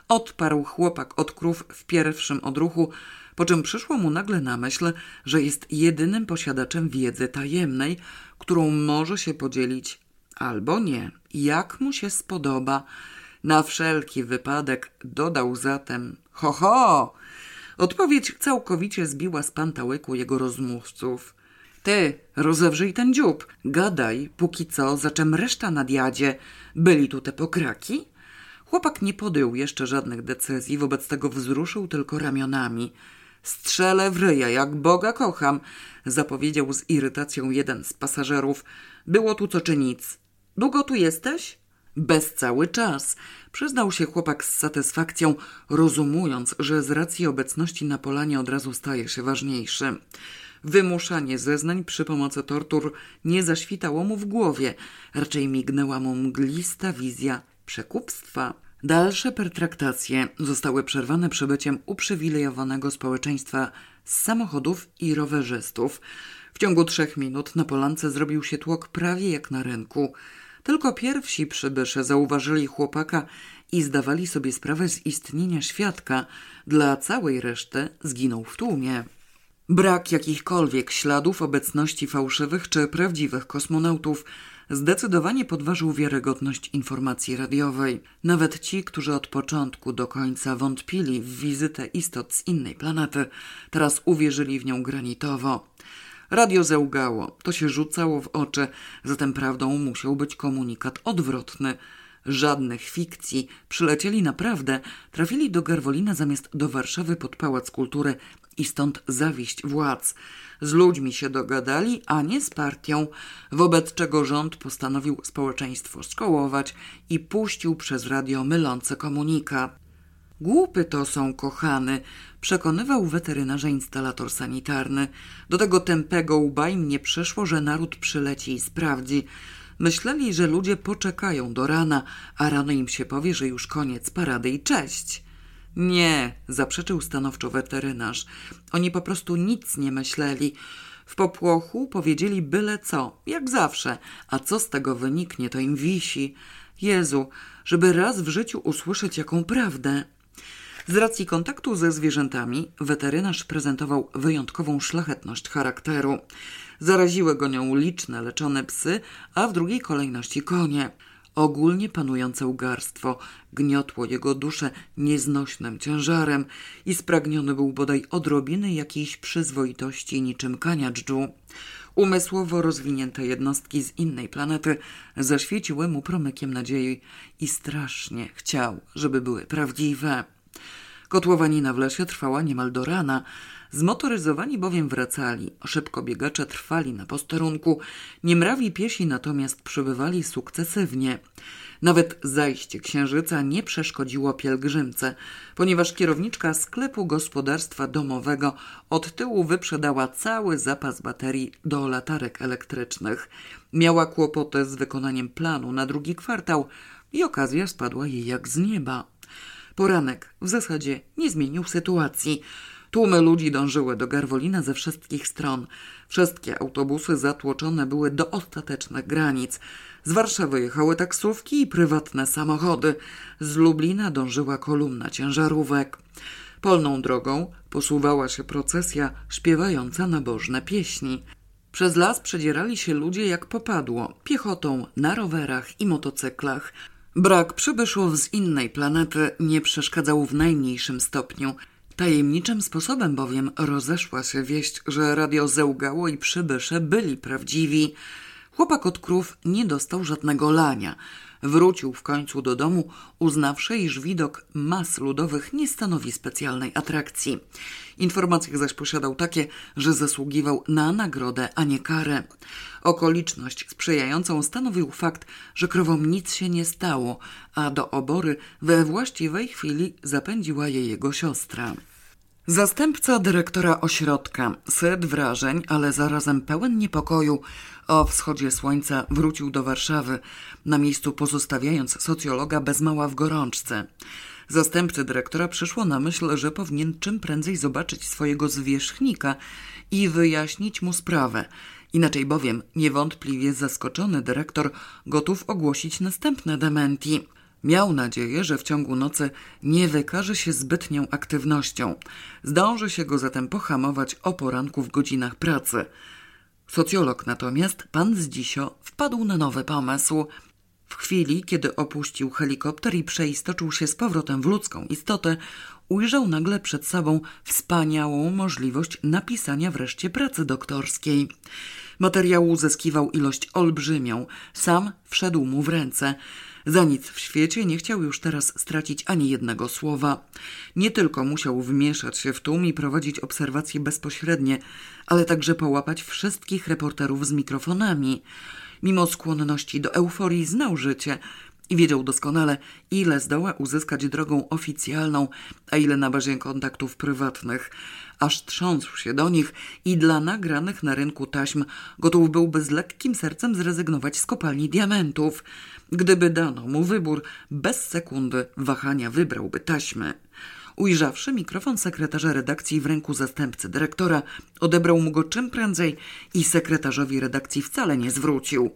odparł chłopak od krów w pierwszym odruchu, po czym przyszło mu nagle na myśl, że jest jedynym posiadaczem wiedzy tajemnej, którą może się podzielić albo nie, jak mu się spodoba. Na wszelki wypadek dodał zatem ho ho. Odpowiedź całkowicie zbiła z pantałyku jego rozmówców. Ty, rozewrzyj ten dziób, gadaj, póki co, za czym reszta nadjadzie. Byli tu te pokraki? Chłopak nie podjął jeszcze żadnych decyzji, wobec tego wzruszył tylko ramionami. Strzelę w ryja, jak Boga kocham, zapowiedział z irytacją jeden z pasażerów. Było tu co czy nic. Długo tu jesteś? Bez cały czas, przyznał się chłopak z satysfakcją, rozumując, że z racji obecności na polanie od razu staje się ważniejszy. Wymuszanie zeznań przy pomocy tortur nie zaświtało mu w głowie, raczej mignęła mu mglista wizja przekupstwa. Dalsze pertraktacje zostały przerwane przybyciem uprzywilejowanego społeczeństwa z samochodów i rowerzystów. W ciągu trzech minut na polance zrobił się tłok prawie jak na rynku. Tylko pierwsi przybysze zauważyli chłopaka i zdawali sobie sprawę z istnienia świadka. Dla całej reszty zginął w tłumie. Brak jakichkolwiek śladów obecności fałszywych czy prawdziwych kosmonautów zdecydowanie podważył wiarygodność informacji radiowej. Nawet ci, którzy od początku do końca wątpili w wizytę istot z innej planety, teraz uwierzyli w nią granitowo. Radio zełgało, to się rzucało w oczy, zatem prawdą musiał być komunikat odwrotny. Żadnych fikcji, przylecieli naprawdę, trafili do Garwolina zamiast do Warszawy pod Pałac Kultury i stąd zawiść władz. Z ludźmi się dogadali, a nie z partią, wobec czego rząd postanowił społeczeństwo skołować i puścił przez radio mylący komunikat. Głupy to są, kochany, przekonywał weterynarza instalator sanitarny. Do tego tępego łba im nie przeszło, że naród przyleci i sprawdzi. Myśleli, że ludzie poczekają do rana, a rano im się powie, że już koniec parady i cześć. Nie, zaprzeczył stanowczo weterynarz. Oni po prostu nic nie myśleli. W popłochu powiedzieli byle co, jak zawsze, a co z tego wyniknie, to im wisi. Jezu, żeby raz w życiu usłyszeć jaką prawdę. Z racji kontaktu ze zwierzętami weterynarz prezentował wyjątkową szlachetność charakteru. Zaraziły go nią liczne leczone psy, a w drugiej kolejności konie. Ogólnie panujące ugarstwo gniotło jego duszę nieznośnym ciężarem i spragniony był bodaj odrobiny jakiejś przyzwoitości niczym kaniaczdżu. Umysłowo rozwinięte jednostki z innej planety zaświeciły mu promykiem nadziei i strasznie chciał, żeby były prawdziwe. Kotłowanina w lesie trwała niemal do rana. Zmotoryzowani bowiem wracali, szybko biegacze trwali na posterunku, niemrawi piesi natomiast przybywali sukcesywnie. Nawet zajście księżyca nie przeszkodziło pielgrzymce, ponieważ kierowniczka sklepu gospodarstwa domowego od tyłu wyprzedała cały zapas baterii do latarek elektrycznych. Miała kłopoty z wykonaniem planu na drugi kwartał i okazja spadła jej jak z nieba. Poranek w zasadzie nie zmienił sytuacji. Tłumy ludzi dążyły do Garwolina ze wszystkich stron. Wszystkie autobusy zatłoczone były do ostatecznych granic. Z Warszawy jechały taksówki i prywatne samochody. Z Lublina dążyła kolumna ciężarówek. Polną drogą posuwała się procesja śpiewająca nabożne pieśni. Przez las przedzierali się ludzie jak popadło, piechotą, na rowerach i motocyklach. Brak przybyszów z innej planety nie przeszkadzał w najmniejszym stopniu. Tajemniczym sposobem bowiem rozeszła się wieść, że radio zełgało i przybysze byli prawdziwi. Chłopak od krów nie dostał żadnego lania. Wrócił w końcu do domu, uznawszy, iż widok mas ludowych nie stanowi specjalnej atrakcji. Informacje zaś posiadał takie, że zasługiwał na nagrodę, a nie karę. Okoliczność sprzyjającą stanowił fakt, że krowom nic się nie stało, a do obory we właściwej chwili zapędziła je jego siostra. Zastępca dyrektora ośrodka, sed wrażeń, ale zarazem pełen niepokoju, o wschodzie słońca wrócił do Warszawy, na miejscu pozostawiając socjologa bez mała w gorączce. Zastępcy dyrektora przyszło na myśl, że powinien czym prędzej zobaczyć swojego zwierzchnika i wyjaśnić mu sprawę. Inaczej bowiem niewątpliwie zaskoczony dyrektor gotów ogłosić następne dementi. Miał nadzieję, że w ciągu nocy nie wykaże się zbytnią aktywnością. Zdąży się go zatem pohamować o poranku w godzinach pracy. Socjolog natomiast, pan Zdzisio, wpadł na nowy pomysł. W chwili, kiedy opuścił helikopter i przeistoczył się z powrotem w ludzką istotę, ujrzał nagle przed sobą wspaniałą możliwość napisania wreszcie pracy doktorskiej. Materiału uzyskiwał ilość olbrzymią, sam wszedł mu w ręce – za nic w świecie nie chciał już teraz stracić ani jednego słowa. Nie tylko musiał wmieszać się w tłum i prowadzić obserwacje bezpośrednie, ale także połapać wszystkich reporterów z mikrofonami. Mimo skłonności do euforii znał życie i wiedział doskonale, ile zdoła uzyskać drogą oficjalną, a ile na bazie kontaktów prywatnych. Aż trząsł się do nich i dla nagranych na rynku taśm gotów byłby z lekkim sercem zrezygnować z kopalni diamentów. Gdyby dano mu wybór, bez sekundy wahania wybrałby taśmę. Ujrzawszy mikrofon sekretarza redakcji w ręku zastępcy dyrektora, odebrał mu go czym prędzej i sekretarzowi redakcji wcale nie zwrócił.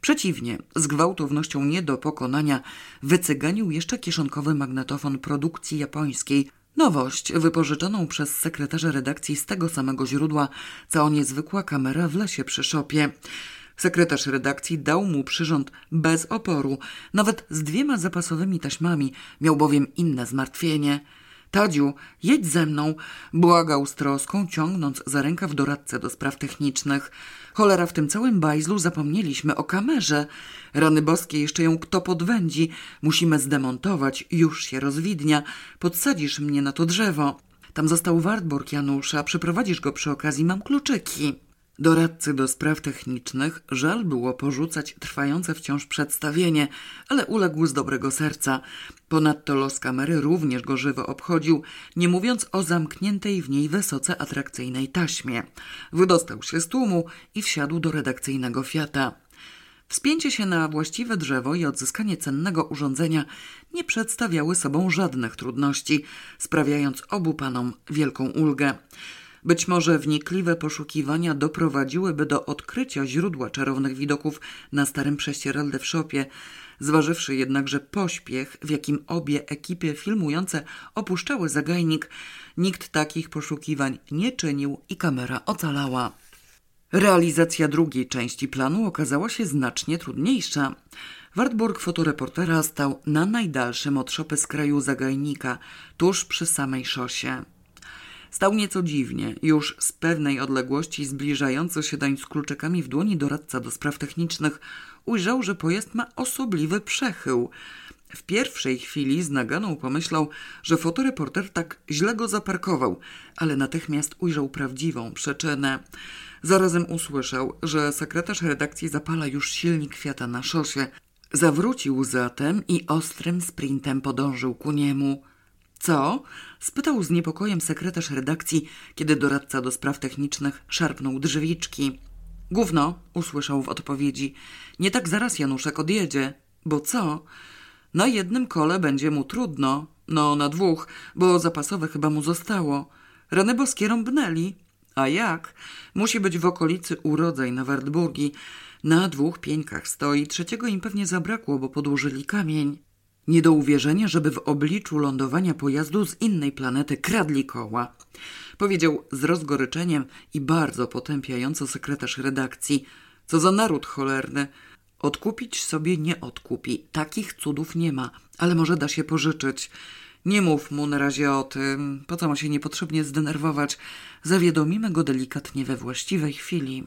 Przeciwnie, z gwałtownością nie do pokonania wycyganił jeszcze kieszonkowy magnetofon produkcji japońskiej, Nowość, wypożyczoną przez sekretarza redakcji z tego samego źródła, co niezwykła kamera w lesie przy szopie. Sekretarz redakcji dał mu przyrząd bez oporu, nawet z dwiema zapasowymi taśmami, miał bowiem inne zmartwienie. Tadziu, jedź ze mną, błagał z troską, ciągnąc za rękaw doradcę do spraw technicznych. Cholera, w tym całym bajzlu zapomnieliśmy o kamerze. Rany boskie, jeszcze ją kto podwędzi. Musimy zdemontować, już się rozwidnia. Podsadzisz mnie na to drzewo. Tam został Wartburg Janusza, przyprowadzisz go przy okazji, mam kluczyki. Doradcy do spraw technicznych żal było porzucać trwające wciąż przedstawienie, ale uległ z dobrego serca. Ponadto los kamery również go żywo obchodził, nie mówiąc o zamkniętej w niej wysoce atrakcyjnej taśmie. Wydostał się z tłumu i wsiadł do redakcyjnego Fiata. Wspięcie się na właściwe drzewo i odzyskanie cennego urządzenia nie przedstawiały sobą żadnych trudności, sprawiając obu panom wielką ulgę. Być może wnikliwe poszukiwania doprowadziłyby do odkrycia źródła czarownych widoków na starym prześcieradle w szopie, zważywszy jednakże pośpiech, w jakim obie ekipy filmujące opuszczały zagajnik, nikt takich poszukiwań nie czynił i kamera ocalała. Realizacja drugiej części planu okazała się znacznie trudniejsza. Wartburg fotoreportera stał na najdalszym od szopy z kraju zagajnika, tuż przy samej szosie. Stał nieco dziwnie, już z pewnej odległości zbliżający się doń z kluczykami w dłoni doradca do spraw technicznych ujrzał, że pojazd ma osobliwy przechył. W pierwszej chwili z naganą pomyślał, że fotoreporter tak źle go zaparkował, ale natychmiast ujrzał prawdziwą przyczynę. Zarazem usłyszał, że sekretarz redakcji zapala już silnik Fiata na szosie. Zawrócił zatem i ostrym sprintem podążył ku niemu. Co? spytał z niepokojem sekretarz redakcji, kiedy doradca do spraw technicznych szarpnął drzwiczki. Gówno, usłyszał w odpowiedzi. Nie tak zaraz Januszek odjedzie. Bo co? Na jednym kole będzie mu trudno. No, na dwóch, bo zapasowe chyba mu zostało. Rany boskie rąbnęli. A jak? Musi być w okolicy urodzaj na Wartburgi. Na dwóch pieńkach stoi, trzeciego im pewnie zabrakło, bo podłożyli kamień. Nie do uwierzenia, żeby w obliczu lądowania pojazdu z innej planety kradli koła. Powiedział z rozgoryczeniem i bardzo potępiająco sekretarz redakcji. Co za naród cholerny. Odkupić sobie nie odkupi. Takich cudów nie ma, ale może da się pożyczyć. Nie mów mu na razie o tym. Po co ma się niepotrzebnie zdenerwować? Zawiadomimy go delikatnie we właściwej chwili.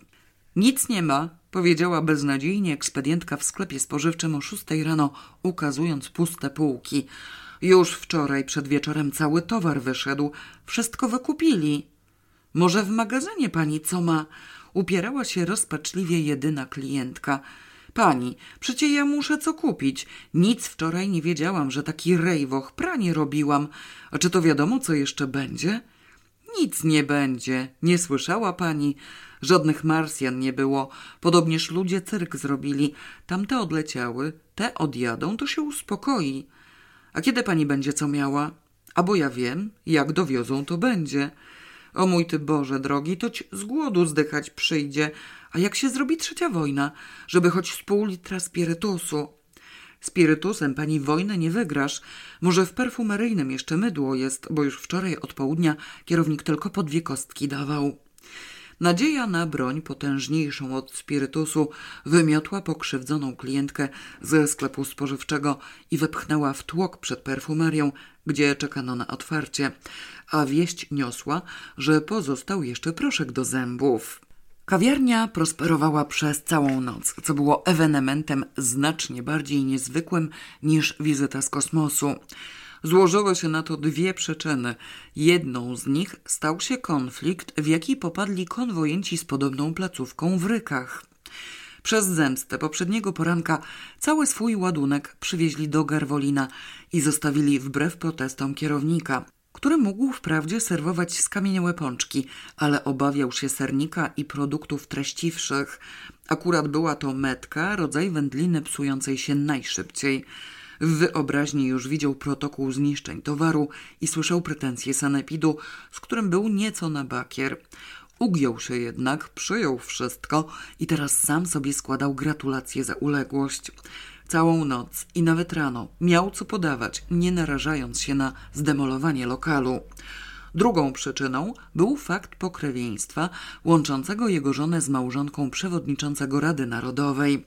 Nic nie ma, powiedziała beznadziejnie ekspedientka w sklepie spożywczym o szóstej rano, ukazując puste półki. Już wczoraj przed wieczorem cały towar wyszedł. Wszystko wykupili. Może w magazynie pani co ma? Upierała się rozpaczliwie jedyna klientka. Pani, przecie ja muszę co kupić. Nic wczoraj nie wiedziałam, że taki rejwoch pranie robiłam. A czy to wiadomo, co jeszcze będzie? Nic nie będzie. Nie słyszała pani? Żadnych Marsjan nie było. Podobnież ludzie cyrk zrobili. Tamte odleciały, te odjadą, to się uspokoi. A kiedy pani będzie co miała? A bo ja wiem, jak dowiozą, to będzie. O mój ty Boże drogi, toć z głodu zdychać przyjdzie. A jak się zrobi trzecia wojna, żeby choć z pół litra spirytusu? Spirytusem pani wojny nie wygrasz. Może w perfumeryjnym jeszcze mydło jest, bo już wczoraj od południa kierownik tylko po dwie kostki dawał. Nadzieja na broń potężniejszą od spirytusu wymiotła pokrzywdzoną klientkę ze sklepu spożywczego i wepchnęła w tłok przed perfumerią, gdzie czekano na otwarcie, a wieść niosła, że pozostał jeszcze proszek do zębów. Kawiarnia prosperowała przez całą noc, co było ewenementem znacznie bardziej niezwykłym niż wizyta z kosmosu. Złożyły się na to dwie przyczyny. Jedną z nich stał się konflikt, w jaki popadli konwojenci z podobną placówką w Rykach. Przez zemstę poprzedniego poranka cały swój ładunek przywieźli do Garwolina i zostawili wbrew protestom kierownika który mógł wprawdzie serwować skamieniałe pączki, ale obawiał się sernika i produktów treściwszych. Akurat była to metka, rodzaj wędliny psującej się najszybciej. W wyobraźni już widział protokół zniszczeń towaru i słyszał pretensje sanepidu, z którym był nieco na bakier. Ugiął się jednak, przyjął wszystko i teraz sam sobie składał gratulacje za uległość. Całą noc i nawet rano miał co podawać, nie narażając się na zdemolowanie lokalu. Drugą przyczyną był fakt pokrewieństwa łączącego jego żonę z małżonką przewodniczącego Rady Narodowej.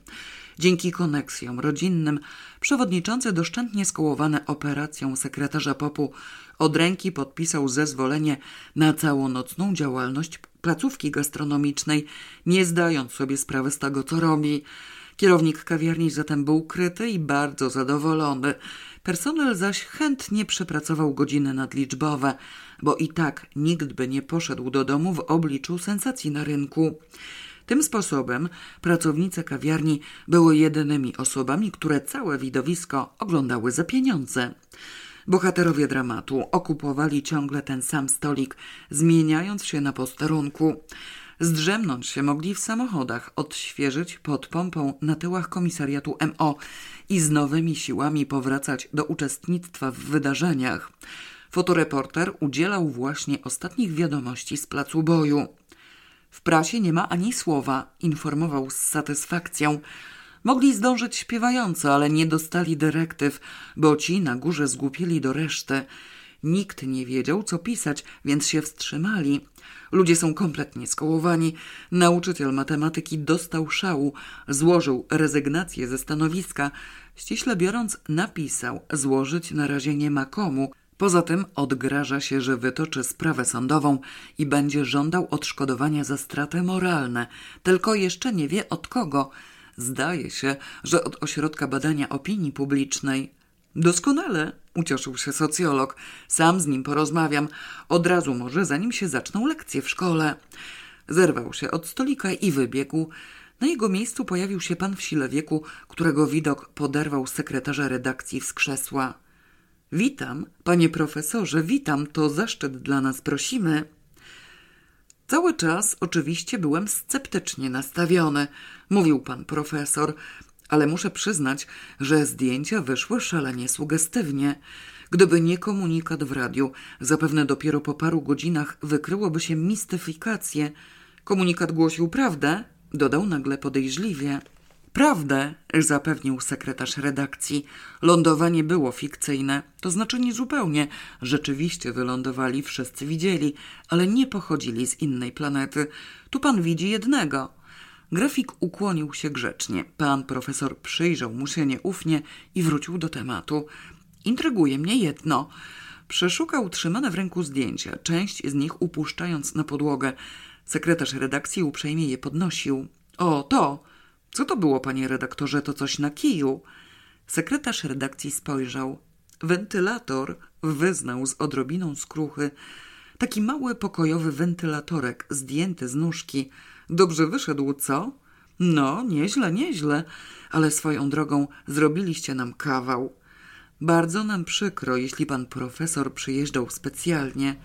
Dzięki koneksjom rodzinnym przewodniczący doszczętnie skołowany operacją sekretarza popu od ręki podpisał zezwolenie na całonocną działalność placówki gastronomicznej, nie zdając sobie sprawy z tego, co robi. Kierownik kawiarni zatem był kryty i bardzo zadowolony. Personel zaś chętnie przepracował godziny nadliczbowe, bo i tak nikt by nie poszedł do domu w obliczu sensacji na rynku. Tym sposobem pracownice kawiarni były jedynymi osobami, które całe widowisko oglądały za pieniądze. Bohaterowie dramatu okupowali ciągle ten sam stolik, zmieniając się na posterunku. Zdrzemnąć się mogli w samochodach, odświeżyć pod pompą na tyłach komisariatu MO i z nowymi siłami powracać do uczestnictwa w wydarzeniach. Fotoreporter udzielał właśnie ostatnich wiadomości z placu boju. W prasie nie ma ani słowa, informował z satysfakcją. Mogli zdążyć śpiewająco, ale nie dostali dyrektyw, bo ci na górze zgłupieli do reszty. Nikt nie wiedział, co pisać, więc się wstrzymali. Ludzie są kompletnie skołowani. Nauczyciel matematyki dostał szału, złożył rezygnację ze stanowiska. Ściśle biorąc, napisał, złożyć na razie nie ma komu. Poza tym odgraża się, że wytoczy sprawę sądową i będzie żądał odszkodowania za straty moralne, tylko jeszcze nie wie od kogo. Zdaje się, że od ośrodka badania opinii publicznej. Doskonale, ucieszył się socjolog. Sam z nim porozmawiam. Od razu może, zanim się zaczną lekcje w szkole. Zerwał się od stolika i wybiegł. Na jego miejscu pojawił się pan w sile wieku, którego widok poderwał sekretarza redakcji z krzesła. Witam, panie profesorze, witam, to zaszczyt dla nas, prosimy. Cały czas oczywiście byłem sceptycznie nastawiony, mówił pan profesor ale muszę przyznać, że zdjęcia wyszły szalenie sugestywnie. Gdyby nie komunikat w radiu, zapewne dopiero po paru godzinach wykryłoby się mistyfikację. Komunikat głosił prawdę, dodał nagle podejrzliwie. Prawdę, zapewnił sekretarz redakcji. Lądowanie było fikcyjne, to znaczy nie zupełnie. Rzeczywiście wylądowali, wszyscy widzieli, ale nie pochodzili z innej planety. Tu pan widzi jednego. Grafik ukłonił się grzecznie. Pan profesor przyjrzał mu się nieufnie i wrócił do tematu. Intryguje mnie jedno. Przeszukał trzymane w ręku zdjęcia, część z nich upuszczając na podłogę. Sekretarz redakcji uprzejmie je podnosił. O, to! Co to było, panie redaktorze? To coś na kiju. Sekretarz redakcji spojrzał. Wentylator wyznał z odrobiną skruchy. Taki mały pokojowy wentylatorek zdjęty z nóżki – Dobrze wyszedł, co? No, nieźle, nieźle, ale swoją drogą zrobiliście nam kawał. Bardzo nam przykro, jeśli pan profesor przyjeżdżał specjalnie.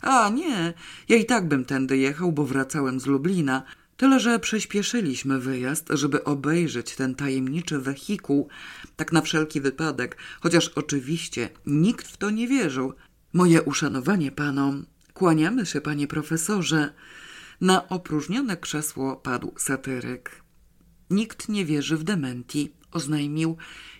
A nie, ja i tak bym tędy jechał, bo wracałem z Lublina. Tyle, że przyspieszyliśmy wyjazd, żeby obejrzeć ten tajemniczy wehikuł, tak na wszelki wypadek, chociaż oczywiście nikt w to nie wierzył. Moje uszanowanie panom. Kłaniamy się, panie profesorze. Na opróżnione krzesło padł satyryk. Nikt nie wierzy w dementi, oznajmił.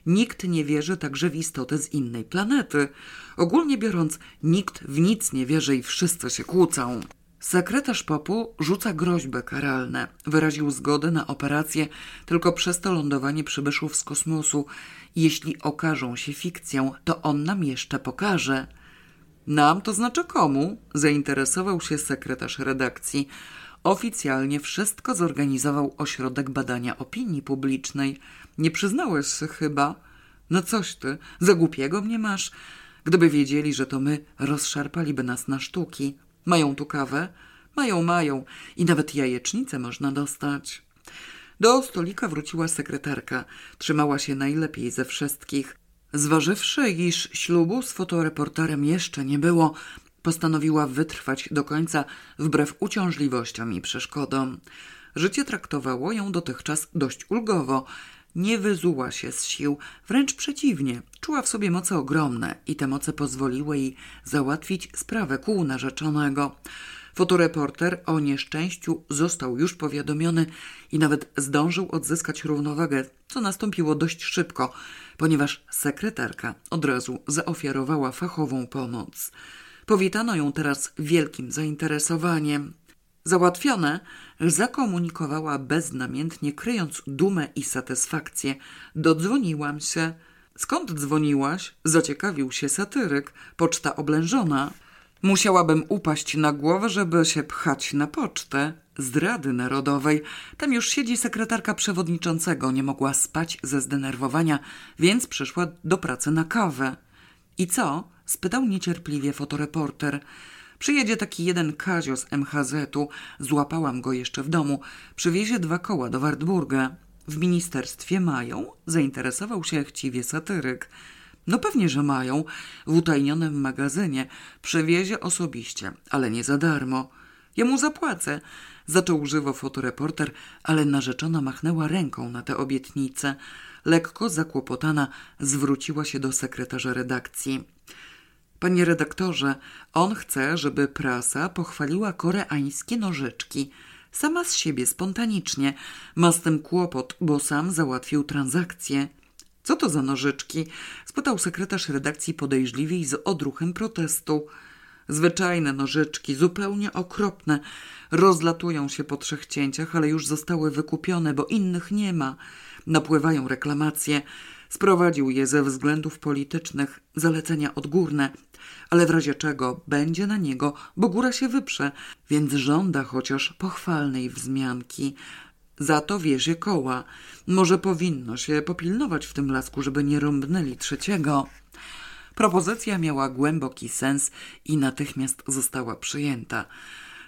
Nikt nie wierzy także w istotę z innej planety. Ogólnie biorąc, nikt w nic nie wierzy i wszyscy się kłócą. Sekretarz popu rzuca groźby karalne. Wyraził zgodę na operację tylko przez to lądowanie przybyszów z kosmosu. Jeśli okażą się fikcją, to on nam jeszcze pokaże. Nam, to znaczy komu? Zainteresował się sekretarz redakcji. Oficjalnie wszystko zorganizował Ośrodek Badania Opinii Publicznej. Nie przyznałeś się chyba? No coś ty, za głupiego mnie masz. Gdyby wiedzieli, że to my, rozszarpaliby nas na sztuki. Mają tu kawę? Mają, mają. I nawet jajecznicę można dostać. Do stolika wróciła sekretarka. Trzymała się najlepiej ze wszystkich. Zważywszy, iż ślubu z fotoreporterem jeszcze nie było, postanowiła wytrwać do końca wbrew uciążliwościom i przeszkodom. Życie traktowało ją dotychczas dość ulgowo. Nie wyzuła się z sił, wręcz przeciwnie. Czuła w sobie moce ogromne i te moce pozwoliły jej załatwić sprawę kół narzeczonego. Fotoreporter o nieszczęściu został już powiadomiony i nawet zdążył odzyskać równowagę, co nastąpiło dość szybko, ponieważ sekretarka od razu zaofiarowała fachową pomoc. Powitano ją teraz wielkim zainteresowaniem. Załatwione zakomunikowała beznamiętnie, kryjąc dumę i satysfakcję. Dodzwoniłam się. Skąd dzwoniłaś? Zaciekawił się satyryk. Poczta oblężona. Musiałabym upaść na głowę, żeby się pchać na pocztę. Z Rady Narodowej. Tam już siedzi sekretarka przewodniczącego. Nie mogła spać ze zdenerwowania, więc przyszła do pracy na kawę. I co? spytał niecierpliwie fotoreporter. Przyjedzie taki jeden Kazio z MHZ-u, złapałam go jeszcze w domu, przywiezie dwa koła do Wartburga. W ministerstwie mają? Zainteresował się chciwie satyryk. No pewnie, że mają. W utajnionym magazynie. Przywiezie osobiście, ale nie za darmo. Ja mu zapłacę. Zaczął żywo fotoreporter, ale narzeczona machnęła ręką na tę obietnicę. Lekko zakłopotana zwróciła się do sekretarza redakcji. Panie redaktorze, on chce, żeby prasa pochwaliła koreańskie nożyczki. Sama z siebie, spontanicznie. Ma z tym kłopot, bo sam załatwił transakcję. Co to za nożyczki? spytał sekretarz redakcji podejrzliwie i z odruchem protestu. Zwyczajne nożyczki, zupełnie okropne. Rozlatują się po trzech cięciach, ale już zostały wykupione, bo innych nie ma. Napływają reklamacje. Sprowadził je ze względów politycznych, zalecenia odgórne, ale w razie czego będzie na niego, bo góra się wyprze, więc żąda chociaż pochwalnej wzmianki. Za to wiezie koła. Może powinno się popilnować w tym lasku, żeby nie rąbnęli trzeciego. Propozycja miała głęboki sens i natychmiast została przyjęta.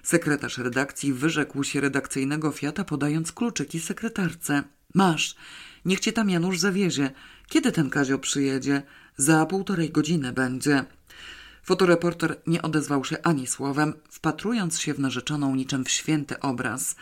Sekretarz redakcji wyrzekł się redakcyjnego Fiata, podając kluczyki sekretarce. Masz, niech cię tam Janusz zawiezie. Kiedy ten Kazio przyjedzie? Za półtorej godziny będzie. Fotoreporter nie odezwał się ani słowem, wpatrując się w narzeczoną niczym w święty obraz.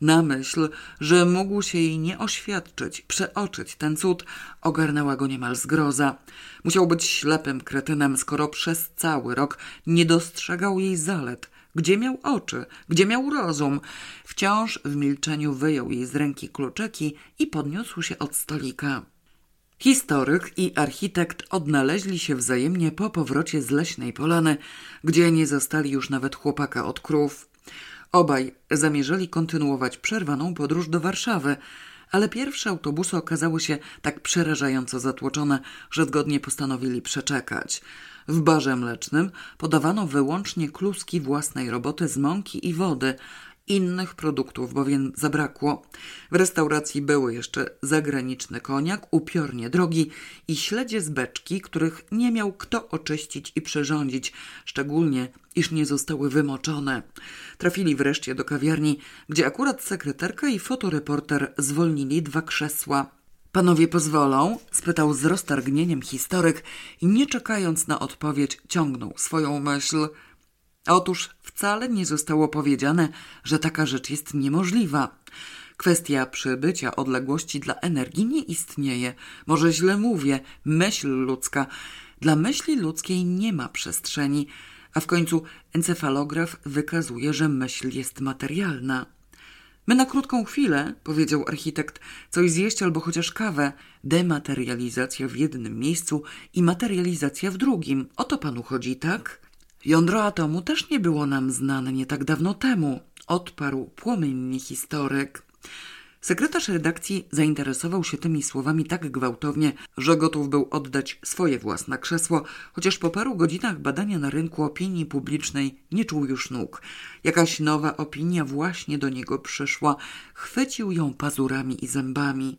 Na myśl, że mógł się jej nie oświadczyć, przeoczyć ten cud, ogarnęła go niemal zgroza. Musiał być ślepym kretynem, skoro przez cały rok nie dostrzegał jej zalet. Gdzie miał oczy? Gdzie miał rozum? Wciąż w milczeniu wyjął jej z ręki kluczyki i podniósł się od stolika. Historyk i architekt odnaleźli się wzajemnie po powrocie z leśnej polany, gdzie nie zastali już nawet chłopaka od krów. Obaj zamierzali kontynuować przerwaną podróż do Warszawy, ale pierwsze autobusy okazały się tak przerażająco zatłoczone, że zgodnie postanowili przeczekać. W barze mlecznym podawano wyłącznie kluski własnej roboty z mąki i wody, Innych produktów bowiem zabrakło. W restauracji były jeszcze zagraniczny koniak, upiornie drogi i śledzie z beczki, których nie miał kto oczyścić i przyrządzić, szczególnie iż nie zostały wymoczone. Trafili wreszcie do kawiarni, gdzie akurat sekretarka i fotoreporter zwolnili dwa krzesła. Panowie pozwolą? spytał z roztargnieniem historyk i nie czekając na odpowiedź ciągnął swoją myśl – Otóż wcale nie zostało powiedziane, że taka rzecz jest niemożliwa. Kwestia przybycia odległości dla energii nie istnieje. Może źle mówię, myśl ludzka. Dla myśli ludzkiej nie ma przestrzeni, a w końcu encefalograf wykazuje, że myśl jest materialna. My na krótką chwilę, powiedział architekt, coś zjeść albo chociaż kawę. Dematerializacja w jednym miejscu i materializacja w drugim. O to panu chodzi, tak? Jądro atomu też nie było nam znane nie tak dawno temu, odparł płomiennie historyk. Sekretarz redakcji zainteresował się tymi słowami tak gwałtownie, że gotów był oddać swoje własne krzesło, chociaż po paru godzinach badania na rynku opinii publicznej nie czuł już nóg. Jakaś nowa opinia właśnie do niego przyszła. Chwycił ją pazurami i zębami.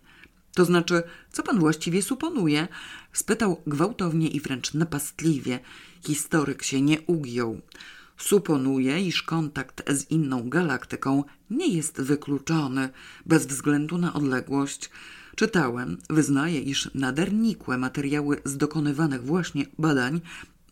To znaczy, co pan właściwie suponuje? spytał gwałtownie i wręcz napastliwie. Historyk się nie ugiął. Suponuje, iż kontakt z inną galaktyką nie jest wykluczony bez względu na odległość. Czytałem, wyznaję, iż nader nikłe materiały z dokonywanych właśnie badań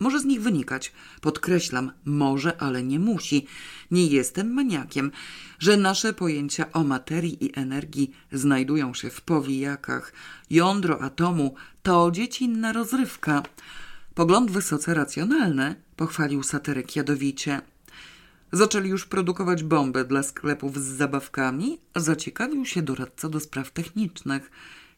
może z nich wynikać, podkreślam, może, ale nie musi. Nie jestem maniakiem, że nasze pojęcia o materii i energii znajdują się w powijakach. Jądro atomu to dziecinna rozrywka. Pogląd wysoce racjonalny, pochwalił satyryk jadowicie. Zaczęli już produkować bomby dla sklepów z zabawkami, zaciekawił się doradca do spraw technicznych.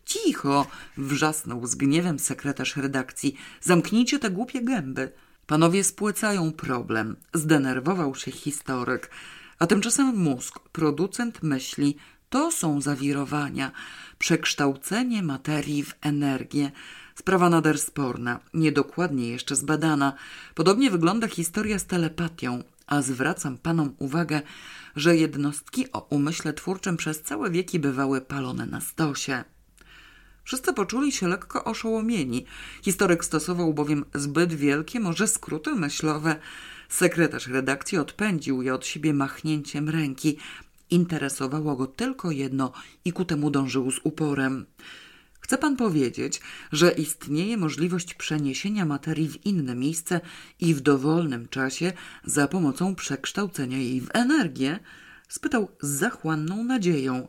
Cicho! wrzasnął z gniewem sekretarz redakcji. Zamknijcie te głupie gęby. Panowie spłycają problem. Zdenerwował się historyk. A tymczasem mózg, producent myśli, to są zawirowania, przekształcenie materii w energię. Sprawa nader sporna, niedokładnie jeszcze zbadana. Podobnie wygląda historia z telepatią, a zwracam panom uwagę, że jednostki o umyśle twórczym przez całe wieki bywały palone na stosie. Wszyscy poczuli się lekko oszołomieni. Historyk stosował bowiem zbyt wielkie, może skróty myślowe. Sekretarz redakcji odpędził je od siebie machnięciem ręki. Interesowało go tylko jedno i ku temu dążył z uporem. Chce pan powiedzieć, że istnieje możliwość przeniesienia materii w inne miejsce i w dowolnym czasie za pomocą przekształcenia jej w energię? spytał z zachłanną nadzieją.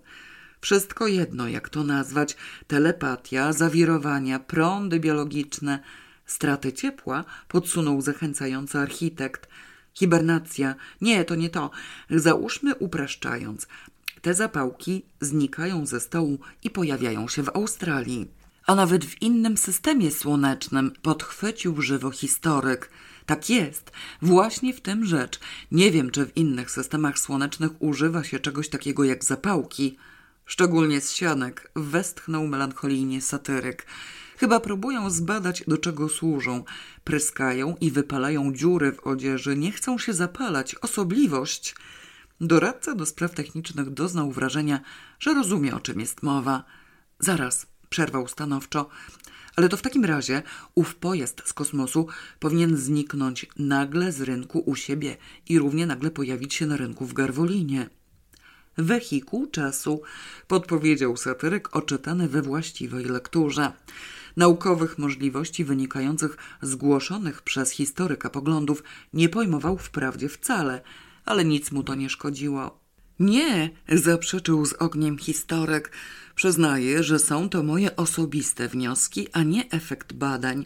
Wszystko jedno, jak to nazwać, telepatia, zawirowania, prądy biologiczne, straty ciepła, podsunął zachęcający architekt. Hibernacja. Nie, to nie to. Załóżmy upraszczając. Te zapałki znikają ze stołu i pojawiają się w Australii. A nawet w innym systemie słonecznym podchwycił żywo historyk. Tak jest, właśnie w tym rzecz. Nie wiem, czy w innych systemach słonecznych używa się czegoś takiego jak zapałki. Szczególnie z sianek, westchnął melancholijnie satyryk. Chyba próbują zbadać, do czego służą. Pryskają i wypalają dziury w odzieży, nie chcą się zapalać. Osobliwość. Doradca do spraw technicznych doznał wrażenia, że rozumie, o czym jest mowa. Zaraz, przerwał stanowczo. Ale to w takim razie ów pojazd z kosmosu powinien zniknąć nagle z rynku u siebie i równie nagle pojawić się na rynku w Garwolinie. Wehikuł czasu, podpowiedział satyryk oczytany we właściwej lekturze. Naukowych możliwości wynikających z głoszonych przez historyka poglądów nie pojmował wprawdzie wcale, ale nic mu to nie szkodziło. Nie, zaprzeczył z ogniem historyk. Przyznaję, że są to moje osobiste wnioski, a nie efekt badań,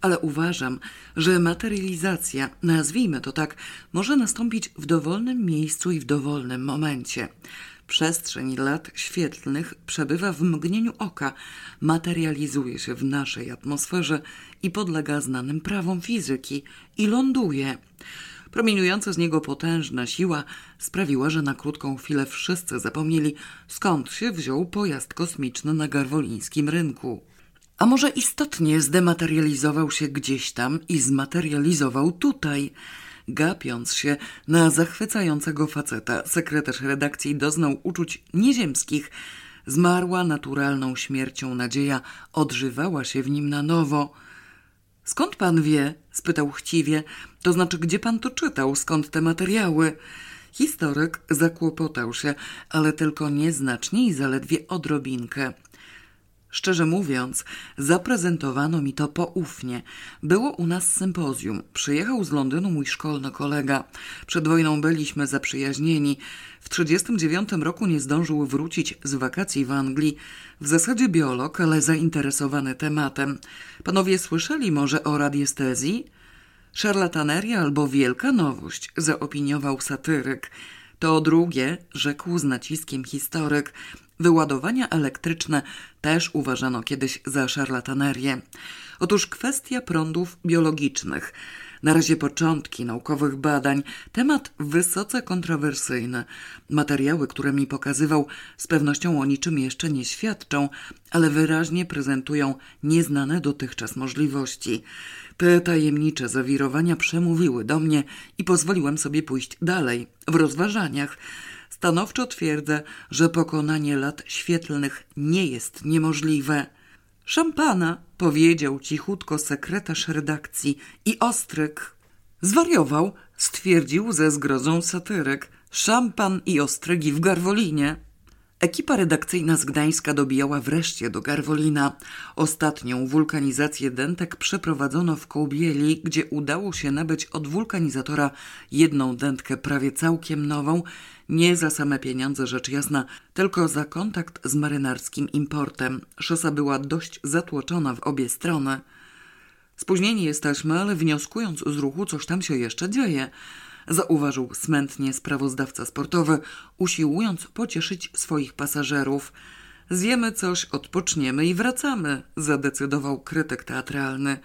ale uważam, że materializacja, nazwijmy to tak, może nastąpić w dowolnym miejscu i w dowolnym momencie. Przestrzeń lat świetlnych przebywa w mgnieniu oka, materializuje się w naszej atmosferze i podlega znanym prawom fizyki i ląduje. Promieniująca z niego potężna siła sprawiła, że na krótką chwilę wszyscy zapomnieli, skąd się wziął pojazd kosmiczny na garwolińskim rynku. A może istotnie zdematerializował się gdzieś tam i zmaterializował tutaj. Gapiąc się na zachwycającego faceta, sekretarz redakcji doznał uczuć nieziemskich. Zmarła naturalną śmiercią nadzieja odżywała się w nim na nowo. Skąd pan wie? spytał chciwie. To znaczy, gdzie pan to czytał? Skąd te materiały? Historyk zakłopotał się, ale tylko nieznacznie i zaledwie odrobinkę. Szczerze mówiąc, zaprezentowano mi to poufnie. Było u nas sympozjum. Przyjechał z Londynu mój szkolny kolega. Przed wojną byliśmy zaprzyjaźnieni. W 1939 roku nie zdążył wrócić z wakacji w Anglii. W zasadzie biolog, ale zainteresowany tematem. Panowie słyszeli może o radiestezji? Szarlataneria albo wielka nowość, zaopiniował satyryk. To drugie, rzekł z naciskiem historyk. Wyładowania elektryczne też uważano kiedyś za szarlatanerię. Otóż kwestia prądów biologicznych. Na razie początki naukowych badań, temat wysoce kontrowersyjny. Materiały, które mi pokazywał, z pewnością o niczym jeszcze nie świadczą, ale wyraźnie prezentują nieznane dotychczas możliwości. Te tajemnicze zawirowania przemówiły do mnie i pozwoliłem sobie pójść dalej w rozważaniach. Stanowczo twierdzę, że pokonanie lat świetlnych nie jest niemożliwe. Szampana, powiedział cichutko sekretarz redakcji i ostryk. Zwariował, stwierdził ze zgrozą satyryk. Szampan i ostrygi w Garwolinie. Ekipa redakcyjna z Gdańska dobijała wreszcie do Garwolina. Ostatnią wulkanizację dętek przeprowadzono w Kołbieli, gdzie udało się nabyć od wulkanizatora jedną dętkę prawie całkiem nową, nie za same pieniądze rzecz jasna, tylko za kontakt z marynarskim importem. Szosa była dość zatłoczona w obie strony. Spóźnieni jesteśmy, ale wnioskując z ruchu coś tam się jeszcze dzieje – zauważył smętnie sprawozdawca sportowy, usiłując pocieszyć swoich pasażerów. Zjemy coś, odpoczniemy i wracamy, zadecydował krytyk teatralny.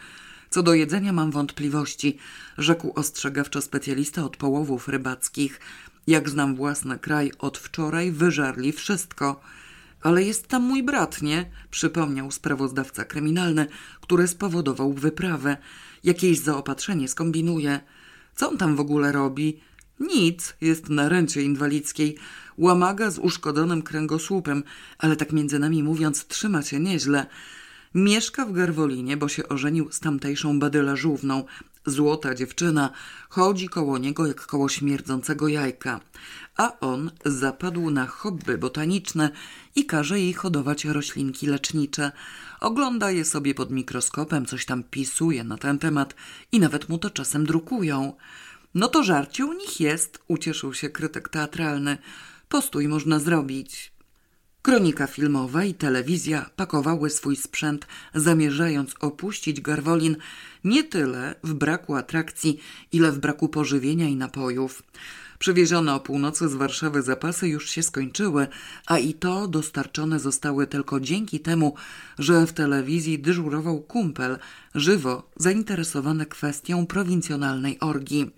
Co do jedzenia mam wątpliwości, rzekł ostrzegawczo specjalista od połowów rybackich. Jak znam własny kraj, od wczoraj wyżarli wszystko. Ale jest tam mój brat, nie? Przypomniał sprawozdawca kryminalny, który spowodował wyprawę. Jakieś zaopatrzenie skombinuje. Co on tam w ogóle robi? Nic, jest na rencie inwalidzkiej. Łamaga z uszkodzonym kręgosłupem, ale tak między nami mówiąc, trzyma się nieźle. Mieszka w Garwolinie, bo się ożenił z tamtejszą badylażówną. Złota dziewczyna chodzi koło niego jak koło śmierdzącego jajka. A on zapadł na hobby botaniczne i każe jej hodować roślinki lecznicze. Ogląda je sobie pod mikroskopem, coś tam pisuje na ten temat i nawet mu to czasem drukują. No to żarcie u nich jest, ucieszył się krytyk teatralny. Postój można zrobić. Kronika filmowa i telewizja pakowały swój sprzęt, zamierzając opuścić Garwolin nie tyle w braku atrakcji, ile w braku pożywienia i napojów. Przywiezione o północy z Warszawy zapasy już się skończyły, a i to dostarczone zostały tylko dzięki temu, że w telewizji dyżurował kumpel, żywo zainteresowany kwestią prowincjonalnej orgii.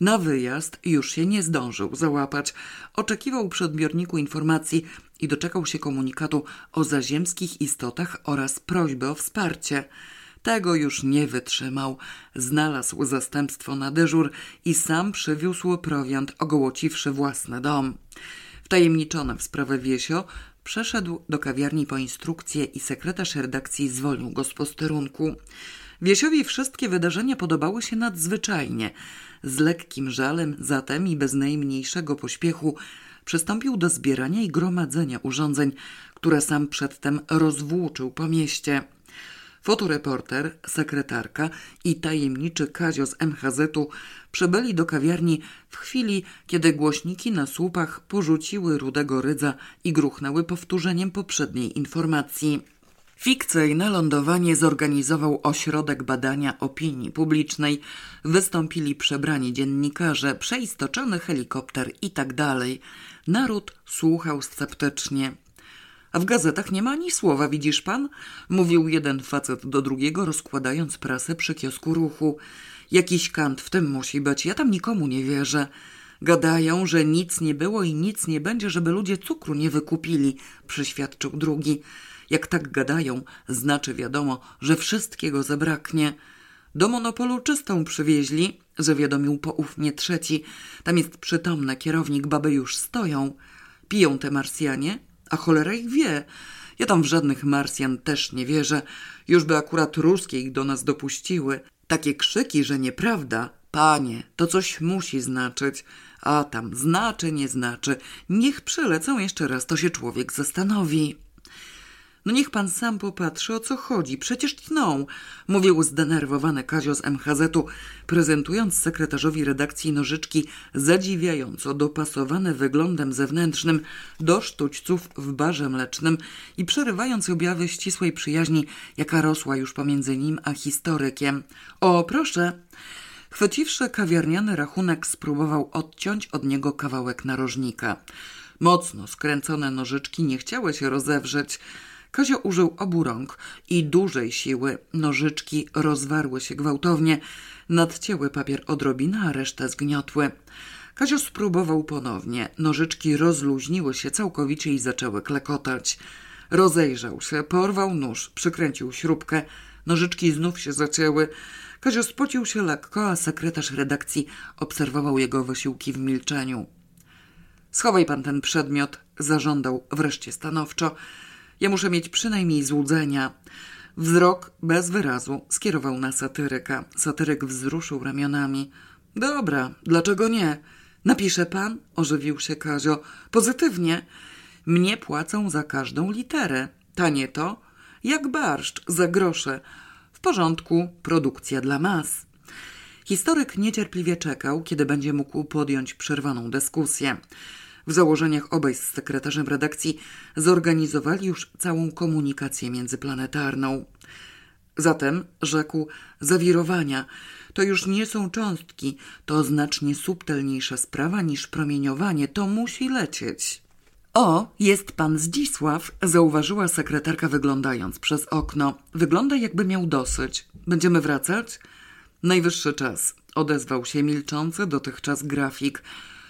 Na wyjazd już się nie zdążył załapać. Oczekiwał przy odbiorniku informacji i doczekał się komunikatu o zaziemskich istotach oraz prośby o wsparcie. Tego już nie wytrzymał. Znalazł zastępstwo na dyżur i sam przywiózł prowiant, ogołociwszy własny dom. Wtajemniczony w sprawę Wiesio, przeszedł do kawiarni po instrukcję i sekretarz redakcji zwolnił go z posterunku. Wiesiowi wszystkie wydarzenia podobały się nadzwyczajnie. Z lekkim żalem zatem i bez najmniejszego pośpiechu przystąpił do zbierania i gromadzenia urządzeń, które sam przedtem rozwłóczył po mieście. Fotoreporter, sekretarka i tajemniczy Kazio z MHZ-u przybyli do kawiarni w chwili, kiedy głośniki na słupach porzuciły rudego rydza i gruchnęły powtórzeniem poprzedniej informacji. Fikcyjne lądowanie zorganizował Ośrodek Badania Opinii Publicznej. Wystąpili przebrani dziennikarze, przeistoczony helikopter itd. Tak Naród słuchał sceptycznie. A w gazetach nie ma ani słowa, widzisz pan? Mówił jeden facet do drugiego, rozkładając prasę przy kiosku ruchu. Jakiś kant w tym musi być, ja tam nikomu nie wierzę. Gadają, że nic nie było i nic nie będzie, żeby ludzie cukru nie wykupili, przyświadczył drugi. Jak tak gadają, znaczy wiadomo, że wszystkiego zabraknie. Do monopolu czystą przywieźli, zawiadomił poufnie trzeci. Tam jest przytomny kierownik, baby już stoją. Piją te Marsjanie? A cholera ich wie. Ja tam w żadnych Marsjan też nie wierzę. Już by akurat ruskie ich do nas dopuściły. Takie krzyki, że nieprawda. Panie, to coś musi znaczyć. A tam znaczy, nie znaczy. Niech przylecą jeszcze raz, to się człowiek zastanowi. No niech pan sam popatrzy, o co chodzi. Przecież tną, mówił zdenerwowany Kazio z MHZ-u, prezentując sekretarzowi redakcji nożyczki zadziwiająco dopasowane wyglądem zewnętrznym do sztućców w barze mlecznym i przerywając objawy ścisłej przyjaźni, jaka rosła już pomiędzy nim a historykiem. O, proszę... Chwyciwszy kawiarniany rachunek, spróbował odciąć od niego kawałek narożnika. Mocno skręcone nożyczki nie chciały się rozewrzeć. Kazio użył obu rąk i dużej siły. Nożyczki rozwarły się gwałtownie, nadcięły papier odrobinę, a resztę zgniotły. Kazio spróbował ponownie. Nożyczki rozluźniły się całkowicie i zaczęły klekotać. Rozejrzał się, porwał nóż, przykręcił śrubkę. Nożyczki znów się zacięły. Kazio spocił się lekko, a sekretarz redakcji obserwował jego wysiłki w milczeniu. Schowaj pan ten przedmiot, zażądał wreszcie stanowczo. Ja muszę mieć przynajmniej złudzenia. Wzrok bez wyrazu skierował na satyryka. Satyryk wzruszył ramionami. Dobra, dlaczego nie? Napisze pan? Ożywił się Kazio. Pozytywnie. Mnie płacą za każdą literę. Tanie to? Jak barszcz, za grosze. W porządku, produkcja dla mas. Historyk niecierpliwie czekał, kiedy będzie mógł podjąć przerwaną dyskusję. W założeniach obaj z sekretarzem redakcji zorganizowali już całą komunikację międzyplanetarną. Zatem, rzekł, zawirowania to już nie są cząstki, to znacznie subtelniejsza sprawa niż promieniowanie, to musi lecieć. O, jest pan Zdzisław, zauważyła sekretarka wyglądając przez okno. Wygląda jakby miał dosyć. Będziemy wracać? Najwyższy czas, odezwał się milczący dotychczas grafik.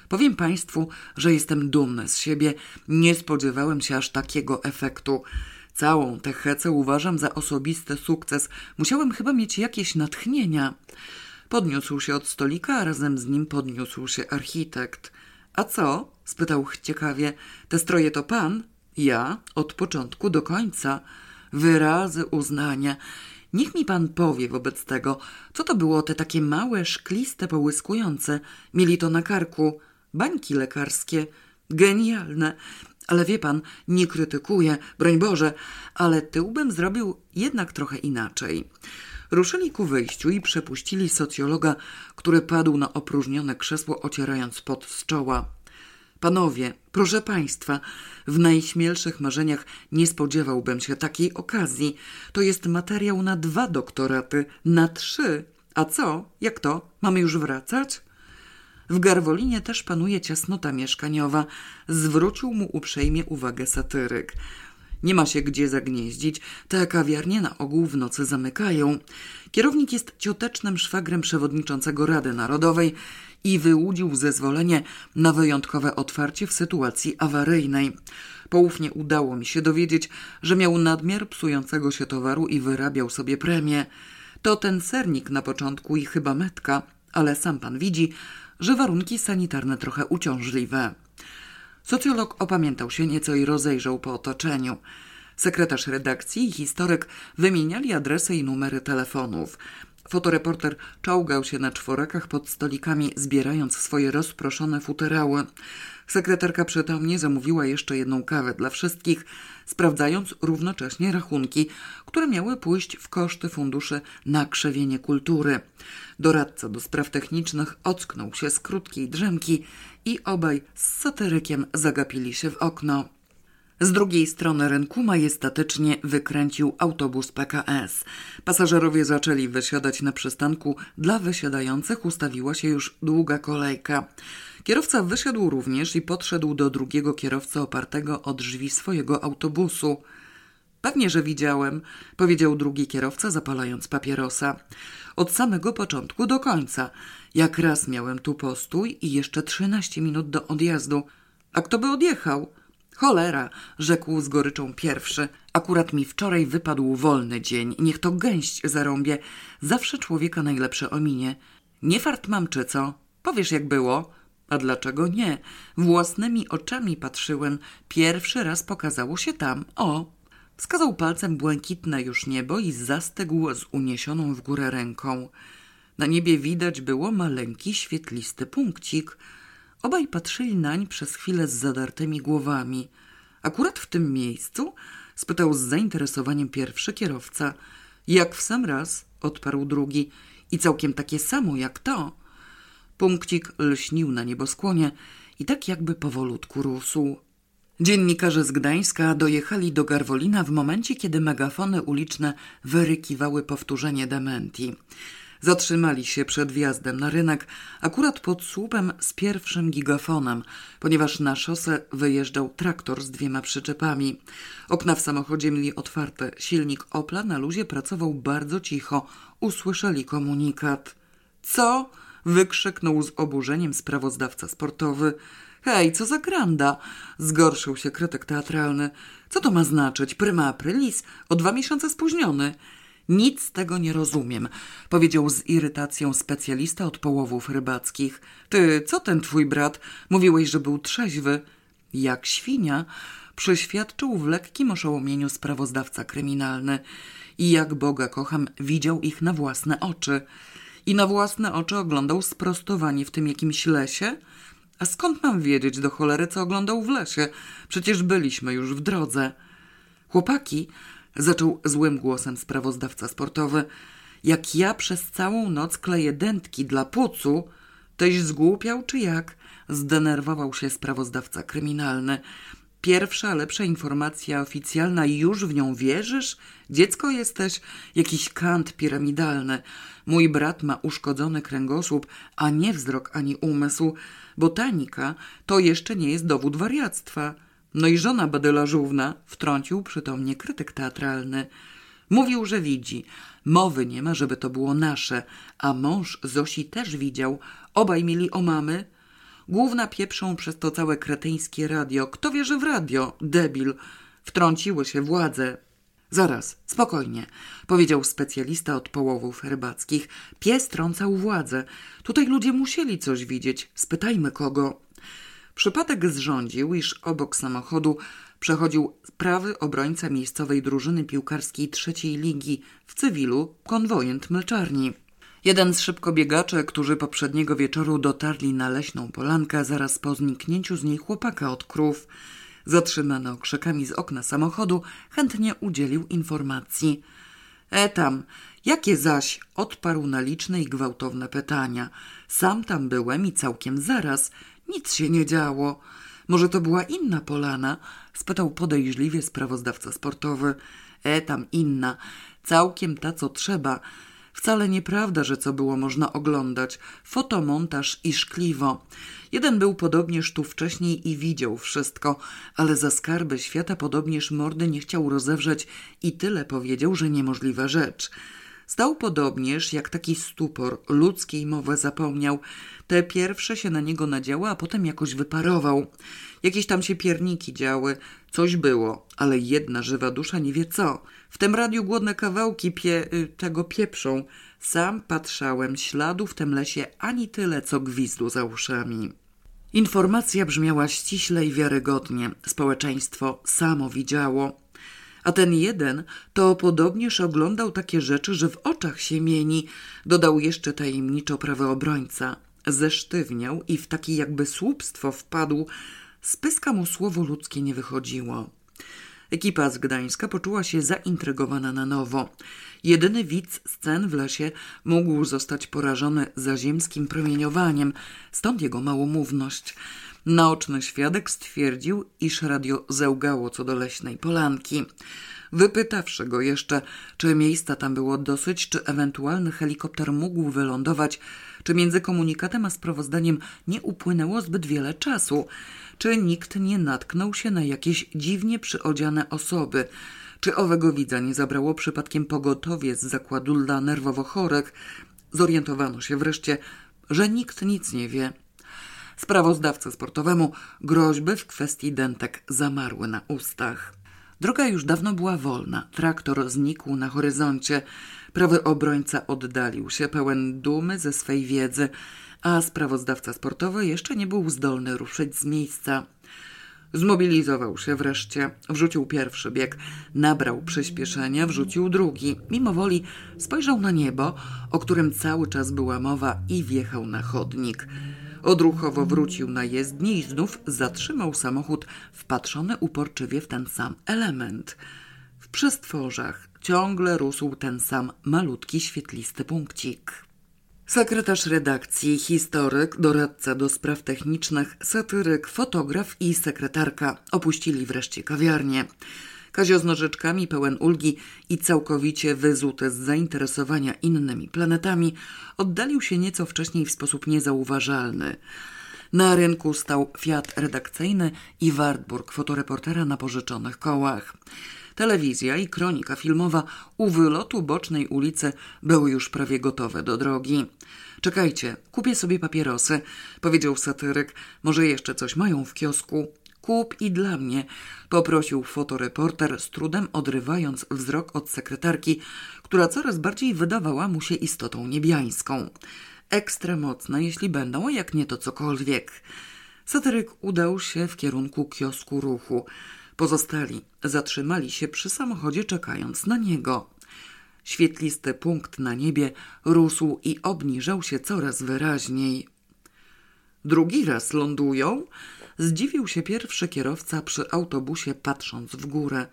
Powiem Państwu, że jestem dumny z siebie. Nie spodziewałem się aż takiego efektu. Całą tę hecę uważam za osobisty sukces. Musiałem chyba mieć jakieś natchnienia. Podniósł się od stolika, a razem z nim podniósł się architekt. A co? spytał ciekawie. Te stroje to pan? Ja, od początku do końca. Wyrazy uznania. Niech mi pan powie wobec tego, co to było te takie małe, szkliste, połyskujące. Mieli to na karku bańki lekarskie. Genialne. Ale wie pan, nie krytykuję, broń Boże, ale tył bym zrobił jednak trochę inaczej. Ruszyli ku wyjściu i przepuścili socjologa, który padł na opróżnione krzesło, ocierając pot z czoła. Panowie, proszę państwa, w najśmielszych marzeniach nie spodziewałbym się takiej okazji. To jest materiał na dwa doktoraty, na trzy. A co? Jak to? Mamy już wracać? W Garwolinie też panuje ciasnota mieszkaniowa. Zwrócił mu uprzejmie uwagę satyryk. Nie ma się gdzie zagnieździć. Te kawiarnie na ogół w nocy zamykają. Kierownik jest ciotecznym szwagrem przewodniczącego Rady Narodowej i wyłudził zezwolenie na wyjątkowe otwarcie w sytuacji awaryjnej. Poufnie udało mi się dowiedzieć, że miał nadmiar psującego się towaru i wyrabiał sobie premię. To ten sernik na początku i chyba metka, ale sam pan widzi, że warunki sanitarne trochę uciążliwe. Socjolog opamiętał się nieco i rozejrzał po otoczeniu. Sekretarz redakcji i historyk wymieniali adresy i numery telefonów. Fotoreporter czołgał się na czworakach pod stolikami, zbierając swoje rozproszone futerały. Sekretarka przytomnie zamówiła jeszcze jedną kawę dla wszystkich, sprawdzając równocześnie rachunki, które miały pójść w koszty funduszy na krzewienie kultury. Doradca do spraw technicznych ocknął się z krótkiej drzemki i obaj z satyrykiem zagapili się w okno. Z drugiej strony rynku majestatycznie wykręcił autobus PKS. Pasażerowie zaczęli wysiadać na przystanku. Dla wysiadających ustawiła się już długa kolejka. Kierowca wysiadł również i podszedł do drugiego kierowcy opartego o drzwi swojego autobusu. Pewnie, że widziałem, powiedział drugi kierowca, zapalając papierosa. Od samego początku do końca. Jak raz miałem tu postój i jeszcze trzynaście minut do odjazdu. A kto by odjechał? Cholera, rzekł z goryczą pierwszy. Akurat mi wczoraj wypadł wolny dzień. Niech to gęść zarąbie. Zawsze człowieka najlepsze ominie. Nie fart mam czy co? Powiesz jak było? A dlaczego nie? Własnymi oczami patrzyłem. Pierwszy raz pokazało się tam. O! Wskazał palcem błękitne już niebo i zastygł z uniesioną w górę ręką. Na niebie widać było maleńki, świetlisty punkcik – Obaj patrzyli nań przez chwilę z zadartymi głowami. Akurat w tym miejscu spytał z zainteresowaniem pierwszy kierowca. Jak w sam raz, odparł drugi. I całkiem takie samo jak to. Punkcik lśnił na nieboskłonie i tak jakby powolutku rósł. Dziennikarze z Gdańska dojechali do Garwolina w momencie, kiedy megafony uliczne wyrykiwały powtórzenie dementi. Zatrzymali się przed wjazdem na rynek, akurat pod słupem z pierwszym gigafonem, ponieważ na szosę wyjeżdżał traktor z dwiema przyczepami. Okna w samochodzie mieli otwarte, silnik Opla na luzie pracował bardzo cicho. Usłyszeli komunikat. Co? Wykrzyknął z oburzeniem sprawozdawca sportowy. Hej, co za granda! Zgorszył się krytyk teatralny. Co to ma znaczyć? Prima aprilis? O dwa miesiące spóźniony. Nic z tego nie rozumiem, powiedział z irytacją specjalista od połowów rybackich. Ty, co ten twój brat? Mówiłeś, że był trzeźwy. Jak świnia, przyświadczył w lekkim oszołomieniu sprawozdawca kryminalny. I jak Boga kocham, widział ich na własne oczy. I na własne oczy oglądał sprostowanie w tym jakimś lesie? A skąd mam wiedzieć do cholery, co oglądał w lesie? Przecież byliśmy już w drodze. Chłopaki, zaczął złym głosem sprawozdawca sportowy, jak ja przez całą noc kleję dętki dla pucu, toś zgłupiał czy jak? Zdenerwował się sprawozdawca kryminalny. Pierwsza, lepsza informacja oficjalna i już w nią wierzysz? Dziecko jesteś? Jakiś kant piramidalny. Mój brat ma uszkodzony kręgosłup, a nie wzrok ani umysł. Botanika to jeszcze nie jest dowód wariactwa. No i żona badylażówna, wtrącił przytomnie krytyk teatralny. Mówił, że widzi. Mowy nie ma, żeby to było nasze, a mąż Zosi też widział. Obaj mieli o mamy. Główna pieprzą przez to całe kretyńskie radio. Kto wierzy w radio? Debil. Wtrąciły się władze. Zaraz, spokojnie, powiedział specjalista od połowów rybackich. Pies trącał władzę. Tutaj ludzie musieli coś widzieć. Spytajmy kogo. Przypadek zrządził, iż obok samochodu przechodził prawy obrońca miejscowej drużyny piłkarskiej trzeciej ligi w cywilu konwojent mleczarni. Jeden z szybkobiegaczy, którzy poprzedniego wieczoru dotarli na leśną polankę zaraz po zniknięciu z niej chłopaka od krów, zatrzymany okrzykami z okna samochodu, chętnie udzielił informacji. E tam, jakie zaś? Odparł na liczne i gwałtowne pytania. Sam tam byłem i całkiem zaraz. Nic się nie działo. Może to była inna polana? spytał podejrzliwie sprawozdawca sportowy. E tam inna. Całkiem ta, co trzeba. Wcale nieprawda, że co było można oglądać. Fotomontaż i szkliwo. Jeden był podobnież tu wcześniej i widział wszystko, ale za skarby świata podobnież mordy nie chciał rozewrzeć i tyle powiedział, że niemożliwa rzecz. Stał podobnież jak taki stupor, ludzkiej mowę zapomniał. Te pierwsze się na niego nadziały, a potem jakoś wyparował. Jakieś tam się pierniki działy, coś było, ale jedna żywa dusza nie wie co. W tym radiu głodne kawałki pie, y, tego pieprzą. Sam patrzałem, śladu w tym lesie ani tyle, co gwizdu za uszami. Informacja brzmiała ściśle i wiarygodnie. Społeczeństwo samo widziało. A ten jeden to podobnież oglądał takie rzeczy, że w oczach się mieni, dodał jeszcze tajemniczo prawy obrońca. Zesztywniał i w takie jakby słupstwo wpadł. Z pyska mu słowo ludzkie nie wychodziło. Ekipa z Gdańska poczuła się zaintrygowana na nowo. Jedyny widz scen w lesie mógł zostać porażony zaziemskim promieniowaniem, stąd jego małomówność. Naoczny świadek stwierdził, iż radio zełgało co do leśnej polanki. Wypytawszy go jeszcze, czy miejsca tam było dosyć, czy ewentualny helikopter mógł wylądować, czy między komunikatem a sprawozdaniem nie upłynęło zbyt wiele czasu, czy nikt nie natknął się na jakieś dziwnie przyodziane osoby, czy owego widza nie zabrało przypadkiem pogotowie z zakładu dla nerwowo chorych, zorientowano się wreszcie, że nikt nic nie wie. Sprawozdawcy sportowemu groźby w kwestii dentek zamarły na ustach. Droga już dawno była wolna. Traktor znikł na horyzoncie. Prawy obrońca oddalił się, pełen dumy ze swej wiedzy, a sprawozdawca sportowy jeszcze nie był zdolny ruszyć z miejsca. Zmobilizował się wreszcie, wrzucił pierwszy bieg, nabrał przyspieszenia, wrzucił drugi. Mimo woli spojrzał na niebo, o którym cały czas była mowa i wjechał na chodnik. Odruchowo wrócił na jezdnię i znów zatrzymał samochód wpatrzony uporczywie w ten sam element. W przestworzach ciągle rósł ten sam malutki, świetlisty punkcik. Sekretarz redakcji, historyk, doradca do spraw technicznych, satyryk, fotograf i sekretarka opuścili wreszcie kawiarnię. Kazio z nożyczkami pełen ulgi i całkowicie wyzuty z zainteresowania innymi planetami oddalił się nieco wcześniej w sposób niezauważalny. Na rynku stał Fiat redakcyjny i Wartburg fotoreportera na pożyczonych kołach. Telewizja i kronika filmowa u wylotu bocznej ulicy były już prawie gotowe do drogi. Czekajcie, kupię sobie papierosy, powiedział satyryk. Może jeszcze coś mają w kiosku. Kup i dla mnie, poprosił fotoreporter, z trudem odrywając wzrok od sekretarki, która coraz bardziej wydawała mu się istotą niebiańską. Ekstra mocne, jeśli będą, jak nie to cokolwiek. Satyryk udał się w kierunku kiosku ruchu. Pozostali zatrzymali się przy samochodzie, czekając na niego. Świetlisty punkt na niebie rósł i obniżał się coraz wyraźniej. Drugi raz lądują? Zdziwił się pierwszy kierowca przy autobusie, patrząc w górę.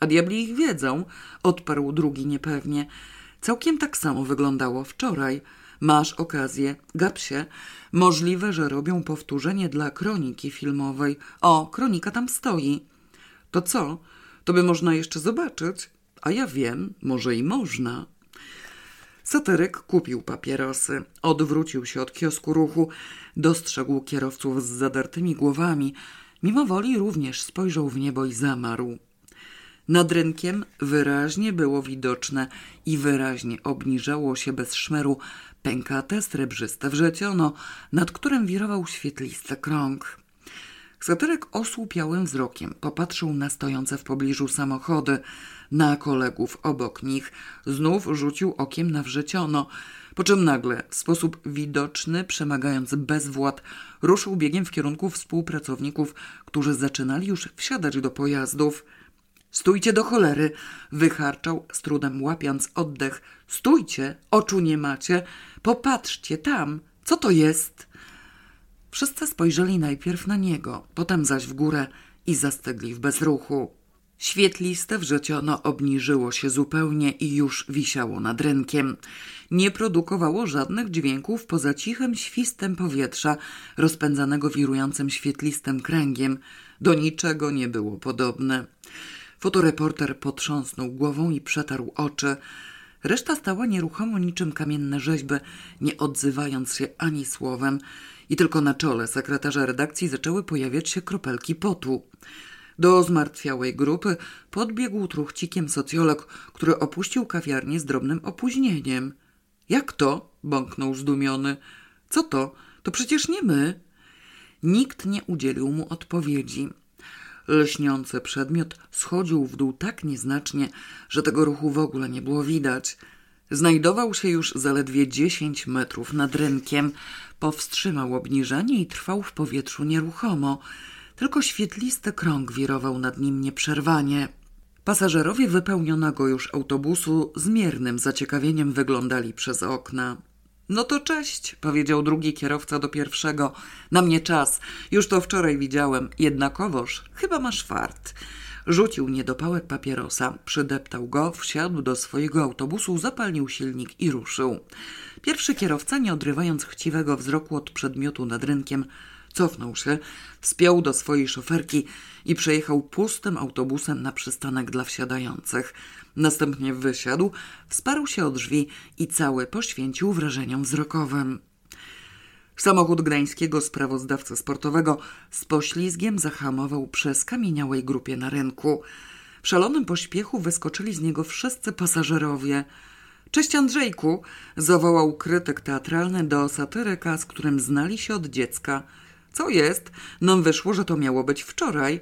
A diabli ich wiedzą, odparł drugi niepewnie. Całkiem tak samo wyglądało wczoraj. Masz okazję, gap się. Możliwe, że robią powtórzenie dla kroniki filmowej. O, kronika tam stoi. To co? To by można jeszcze zobaczyć? A ja wiem, może i można. Satyryk kupił papierosy, odwrócił się od kiosku ruchu, dostrzegł kierowców z zadartymi głowami. Mimo woli również spojrzał w niebo i zamarł. Nad rynkiem wyraźnie było widoczne i wyraźnie obniżało się bez szmeru pękate, srebrzyste wrzeciono, nad którym wirował świetlisty krąg. Satyrek osłupiałym wzrokiem popatrzył na stojące w pobliżu samochody, na kolegów obok nich, znów rzucił okiem na wrzeciono, po czym nagle, w sposób widoczny, przemagając bezwład, ruszył biegiem w kierunku współpracowników, którzy zaczynali już wsiadać do pojazdów. Stójcie do cholery! wycharczał, z trudem łapiąc oddech. Stójcie! Oczu nie macie! Popatrzcie tam! Co to jest? Wszyscy spojrzeli najpierw na niego, potem zaś w górę i zastygli w bezruchu. Świetliste wrzeciono obniżyło się zupełnie i już wisiało nad rynkiem. Nie produkowało żadnych dźwięków poza cichym świstem powietrza rozpędzanego wirującym świetlistym kręgiem. Do niczego nie było podobne. Fotoreporter potrząsnął głową i przetarł oczy. Reszta stała nieruchomo niczym kamienne rzeźby, nie odzywając się ani słowem i tylko na czole sekretarza redakcji zaczęły pojawiać się kropelki potu. Do zmartwiałej grupy podbiegł truchcikiem socjolog, który opuścił kawiarnię z drobnym opóźnieniem. Jak to? bąknął zdumiony. Co to? To przecież nie my. Nikt nie udzielił mu odpowiedzi. Lśniący przedmiot schodził w dół tak nieznacznie, że tego ruchu w ogóle nie było widać. Znajdował się już zaledwie dziesięć metrów nad rynkiem. Powstrzymał obniżanie i trwał w powietrzu nieruchomo. Tylko świetlisty krąg wirował nad nim nieprzerwanie. Pasażerowie wypełnionego już autobusu z miernym zaciekawieniem wyglądali przez okna. No to cześć, powiedział drugi kierowca do pierwszego. Na mnie czas. Już to wczoraj widziałem. Jednakowoż, chyba masz fart. Rzucił niedopałek papierosa, przydeptał go, wsiadł do swojego autobusu, zapalnił silnik i ruszył. Pierwszy kierowca, nie odrywając chciwego wzroku od przedmiotu nad rynkiem, cofnął się, wspiął do swojej szoferki i przejechał pustym autobusem na przystanek dla wsiadających. Następnie wysiadł, wsparł się o drzwi i cały poświęcił wrażeniom wzrokowym. Samochód gdańskiego sprawozdawcy sportowego z poślizgiem zahamował przy skamieniałej grupie na rynku. W szalonym pośpiechu wyskoczyli z niego wszyscy pasażerowie. Cześć Andrzejku, zawołał krytyk teatralny do satyryka, z którym znali się od dziecka. Co jest? Nam wyszło, że to miało być wczoraj.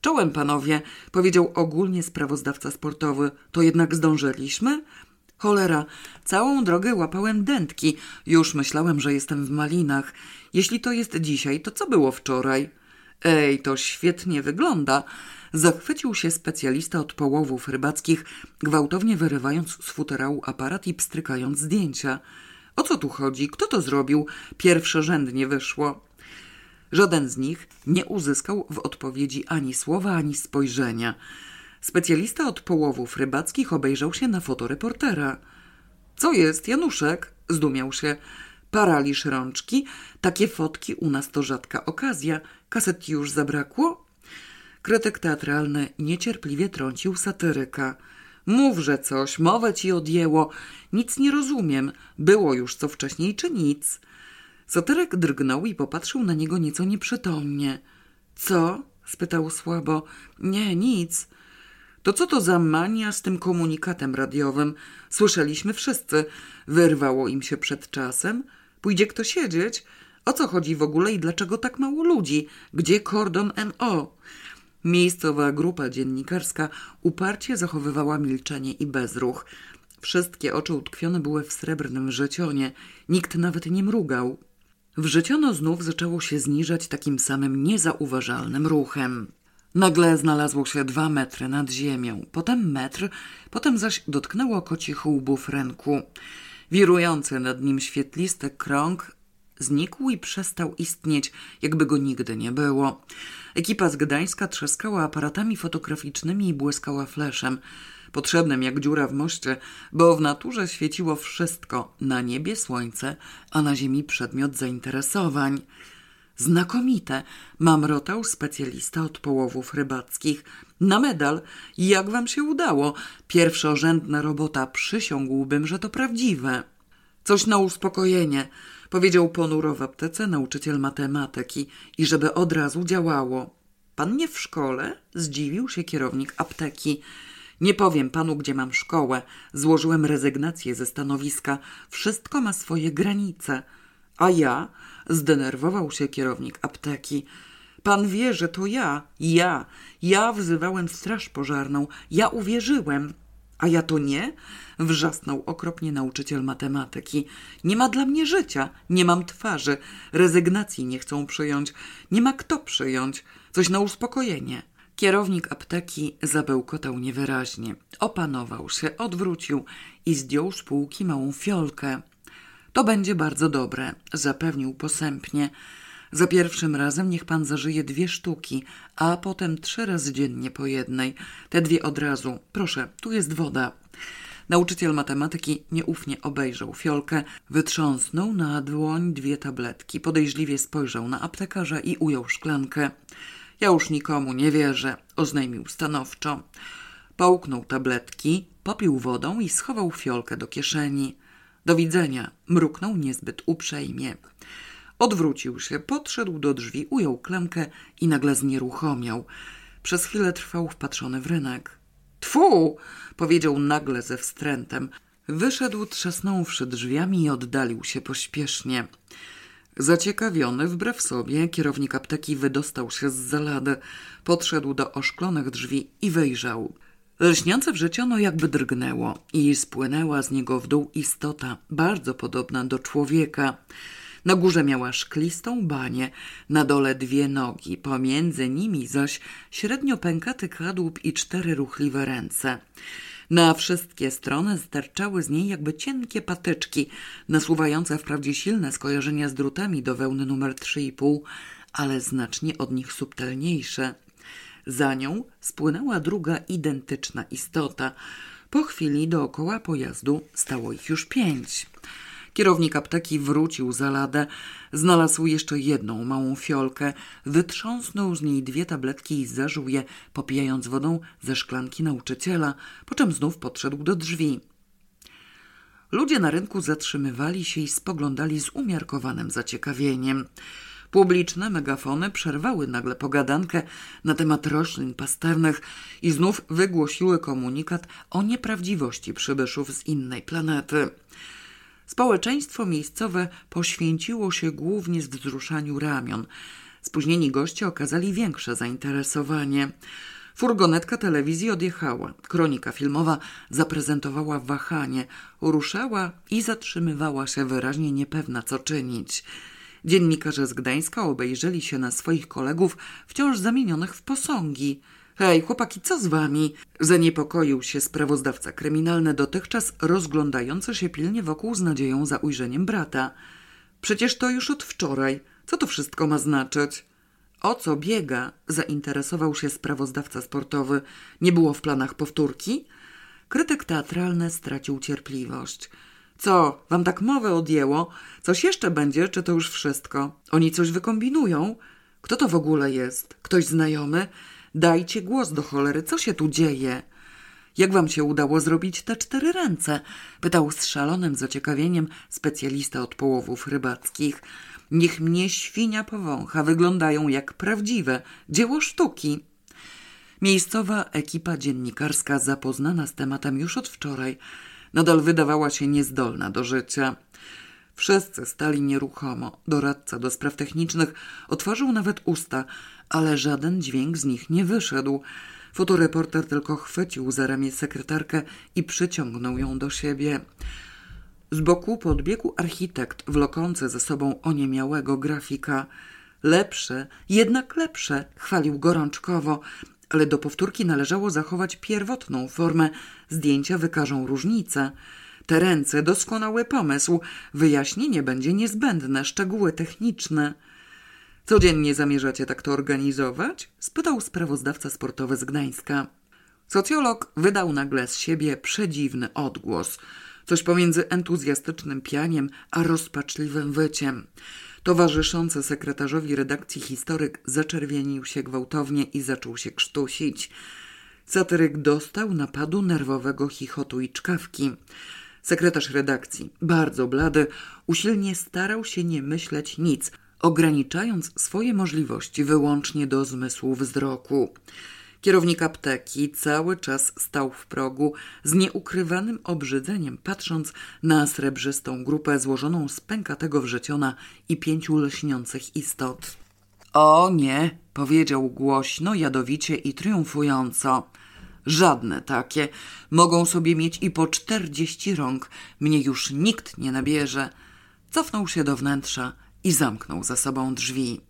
Czołem panowie, powiedział ogólnie sprawozdawca sportowy. To jednak zdążyliśmy? Cholera, całą drogę łapałem dętki. Już myślałem, że jestem w malinach. Jeśli to jest dzisiaj, to co było wczoraj? Ej, to świetnie wygląda. Zachwycił się specjalista od połowów rybackich, gwałtownie wyrywając z futerału aparat i pstrykając zdjęcia. O co tu chodzi? Kto to zrobił? Pierwsze rzędnie wyszło. Żaden z nich nie uzyskał w odpowiedzi ani słowa, ani spojrzenia. Specjalista od połowów rybackich obejrzał się na fotoreportera. Co jest, Januszek? Zdumiał się. Paraliż rączki. Takie fotki u nas to rzadka okazja. Kaset już zabrakło? Krytyk teatralny niecierpliwie trącił satyryka. Mówże coś, mowę ci odjęło. Nic nie rozumiem. Było już co wcześniej, czy nic? Satyryk drgnął i popatrzył na niego nieco nieprzytomnie. Co? spytał słabo. Nie, nic. To co to za mania z tym komunikatem radiowym? Słyszeliśmy wszyscy. Wyrwało im się przed czasem. Pójdzie kto siedzieć? O co chodzi w ogóle i dlaczego tak mało ludzi? Gdzie kordon NO? Miejscowa grupa dziennikarska uparcie zachowywała milczenie i bezruch. Wszystkie oczy utkwione były w srebrnym wrzecionie. Nikt nawet nie mrugał. Wrzeciono znów zaczęło się zniżać takim samym niezauważalnym ruchem. Nagle znalazło się dwa metry nad ziemią, potem metr, potem zaś dotknęło kocich łbów ręku. Wirujący nad nim świetlisty krąg znikł i przestał istnieć, jakby go nigdy nie było. Ekipa z Gdańska trzaskała aparatami fotograficznymi i błyskała fleszem, potrzebnym jak dziura w moście, bo w naturze świeciło wszystko, na niebie słońce, a na ziemi przedmiot zainteresowań. Znakomite, mamrotał specjalista od połowów rybackich. Na medal. Jak wam się udało? Pierwszorzędna robota, przysiągłbym, że to prawdziwe. Coś na uspokojenie, powiedział ponuro w aptece nauczyciel matematyki i żeby od razu działało. Pan nie w szkole? Zdziwił się kierownik apteki. Nie powiem panu, gdzie mam szkołę. Złożyłem rezygnację ze stanowiska. Wszystko ma swoje granice. A ja? Zdenerwował się kierownik apteki. Pan wie, że to ja, ja, ja wzywałem straż pożarną, ja uwierzyłem. A ja to nie? Wrzasnął okropnie nauczyciel matematyki. Nie ma dla mnie życia, nie mam twarzy, rezygnacji nie chcą przyjąć, nie ma kto przyjąć. Coś na uspokojenie. Kierownik apteki zabełkotał niewyraźnie. Opanował się, odwrócił i zdjął z półki małą fiolkę. To będzie bardzo dobre, zapewnił posępnie. Za pierwszym razem niech pan zażyje dwie sztuki, a potem trzy razy dziennie po jednej. Te dwie od razu. Proszę, tu jest woda. Nauczyciel matematyki nieufnie obejrzał fiolkę, wytrząsnął na dłoń dwie tabletki, podejrzliwie spojrzał na aptekarza i ujął szklankę. Ja już nikomu nie wierzę, oznajmił stanowczo. Połknął tabletki, popił wodą i schował fiolkę do kieszeni. Do widzenia, mruknął niezbyt uprzejmie. Odwrócił się, podszedł do drzwi, ujął klamkę i nagle znieruchomiał. Przez chwilę trwał wpatrzony w rynek. Tfu! powiedział nagle ze wstrętem. Wyszedł trzasnąwszy drzwiami i oddalił się pośpiesznie. Zaciekawiony, wbrew sobie, kierownik apteki wydostał się z zalady, podszedł do oszklonych drzwi i wyjrzał. Lśniące wrzeciono jakby drgnęło i spłynęła z niego w dół istota, bardzo podobna do człowieka. Na górze miała szklistą banię, na dole dwie nogi, pomiędzy nimi zaś średnio pękaty kadłub i cztery ruchliwe ręce. Na wszystkie strony sterczały z niej jakby cienkie patyczki, nasuwające wprawdzie silne skojarzenia z drutami do wełny numer 3,5, ale znacznie od nich subtelniejsze. Za nią spłynęła druga identyczna istota. Po chwili dookoła pojazdu stało ich już pięć. Kierownik apteki wrócił za ladę, znalazł jeszcze jedną małą fiolkę, wytrząsnął z niej dwie tabletki i zażył je, popijając wodą ze szklanki nauczyciela, po czym znów podszedł do drzwi. Ludzie na rynku zatrzymywali się i spoglądali z umiarkowanym zaciekawieniem. Publiczne megafony przerwały nagle pogadankę na temat roślin pastewnych i znów wygłosiły komunikat o nieprawdziwości przybyszów z innej planety. Społeczeństwo miejscowe poświęciło się głównie wzruszaniu ramion. Spóźnieni goście okazali większe zainteresowanie. Furgonetka telewizji odjechała. Kronika filmowa zaprezentowała wahanie, ruszała i zatrzymywała się wyraźnie niepewna, co czynić. Dziennikarze z Gdańska obejrzeli się na swoich kolegów wciąż zamienionych w posągi. Hej, chłopaki, co z wami? Zaniepokoił się sprawozdawca kryminalny, dotychczas rozglądający się pilnie wokół z nadzieją za ujrzeniem brata. Przecież to już od wczoraj. Co to wszystko ma znaczyć? O co biega? Zainteresował się sprawozdawca sportowy. Nie było w planach powtórki? Krytyk teatralny stracił cierpliwość. Co, wam tak mowę odjęło? Coś jeszcze będzie, czy to już wszystko? Oni coś wykombinują? Kto to w ogóle jest? Ktoś znajomy? Dajcie głos do cholery, co się tu dzieje? Jak wam się udało zrobić te cztery ręce? Pytał z szalonym zaciekawieniem specjalista od połowów rybackich. Niech mnie świnia powącha, wyglądają jak prawdziwe dzieło sztuki. Miejscowa ekipa dziennikarska, zapoznana z tematem już od wczoraj, nadal wydawała się niezdolna do życia. Wszyscy stali nieruchomo. Doradca do spraw technicznych otworzył nawet usta, ale żaden dźwięk z nich nie wyszedł. Fotoreporter tylko chwycił za ramię sekretarkę i przyciągnął ją do siebie. Z boku podbiegł architekt, wlokący ze sobą oniemiałego grafika. Lepsze, jednak lepsze, chwalił gorączkowo, ale do powtórki należało zachować pierwotną formę. Zdjęcia wykażą różnice. Te ręce, doskonały pomysł. Wyjaśnienie będzie niezbędne, szczegóły techniczne. Codziennie zamierzacie tak to organizować? spytał sprawozdawca sportowy z Gdańska. Socjolog wydał nagle z siebie przedziwny odgłos. Coś pomiędzy entuzjastycznym pianiem a rozpaczliwym wyciem. Towarzyszący sekretarzowi redakcji historyk zaczerwienił się gwałtownie i zaczął się krztusić. Satyryk dostał napadu nerwowego chichotu i czkawki. Sekretarz redakcji, bardzo blady, usilnie starał się nie myśleć nic, ograniczając swoje możliwości wyłącznie do zmysłu wzroku. Kierownik apteki cały czas stał w progu z nieukrywanym obrzydzeniem, patrząc na srebrzystą grupę złożoną z pękatego wrzeciona i pięciu lśniących istot. O nie, powiedział głośno, jadowicie i triumfująco. Żadne takie. Mogą sobie mieć i po czterdzieści rąk. Mnie już nikt nie nabierze. Cofnął się do wnętrza i zamknął za sobą drzwi.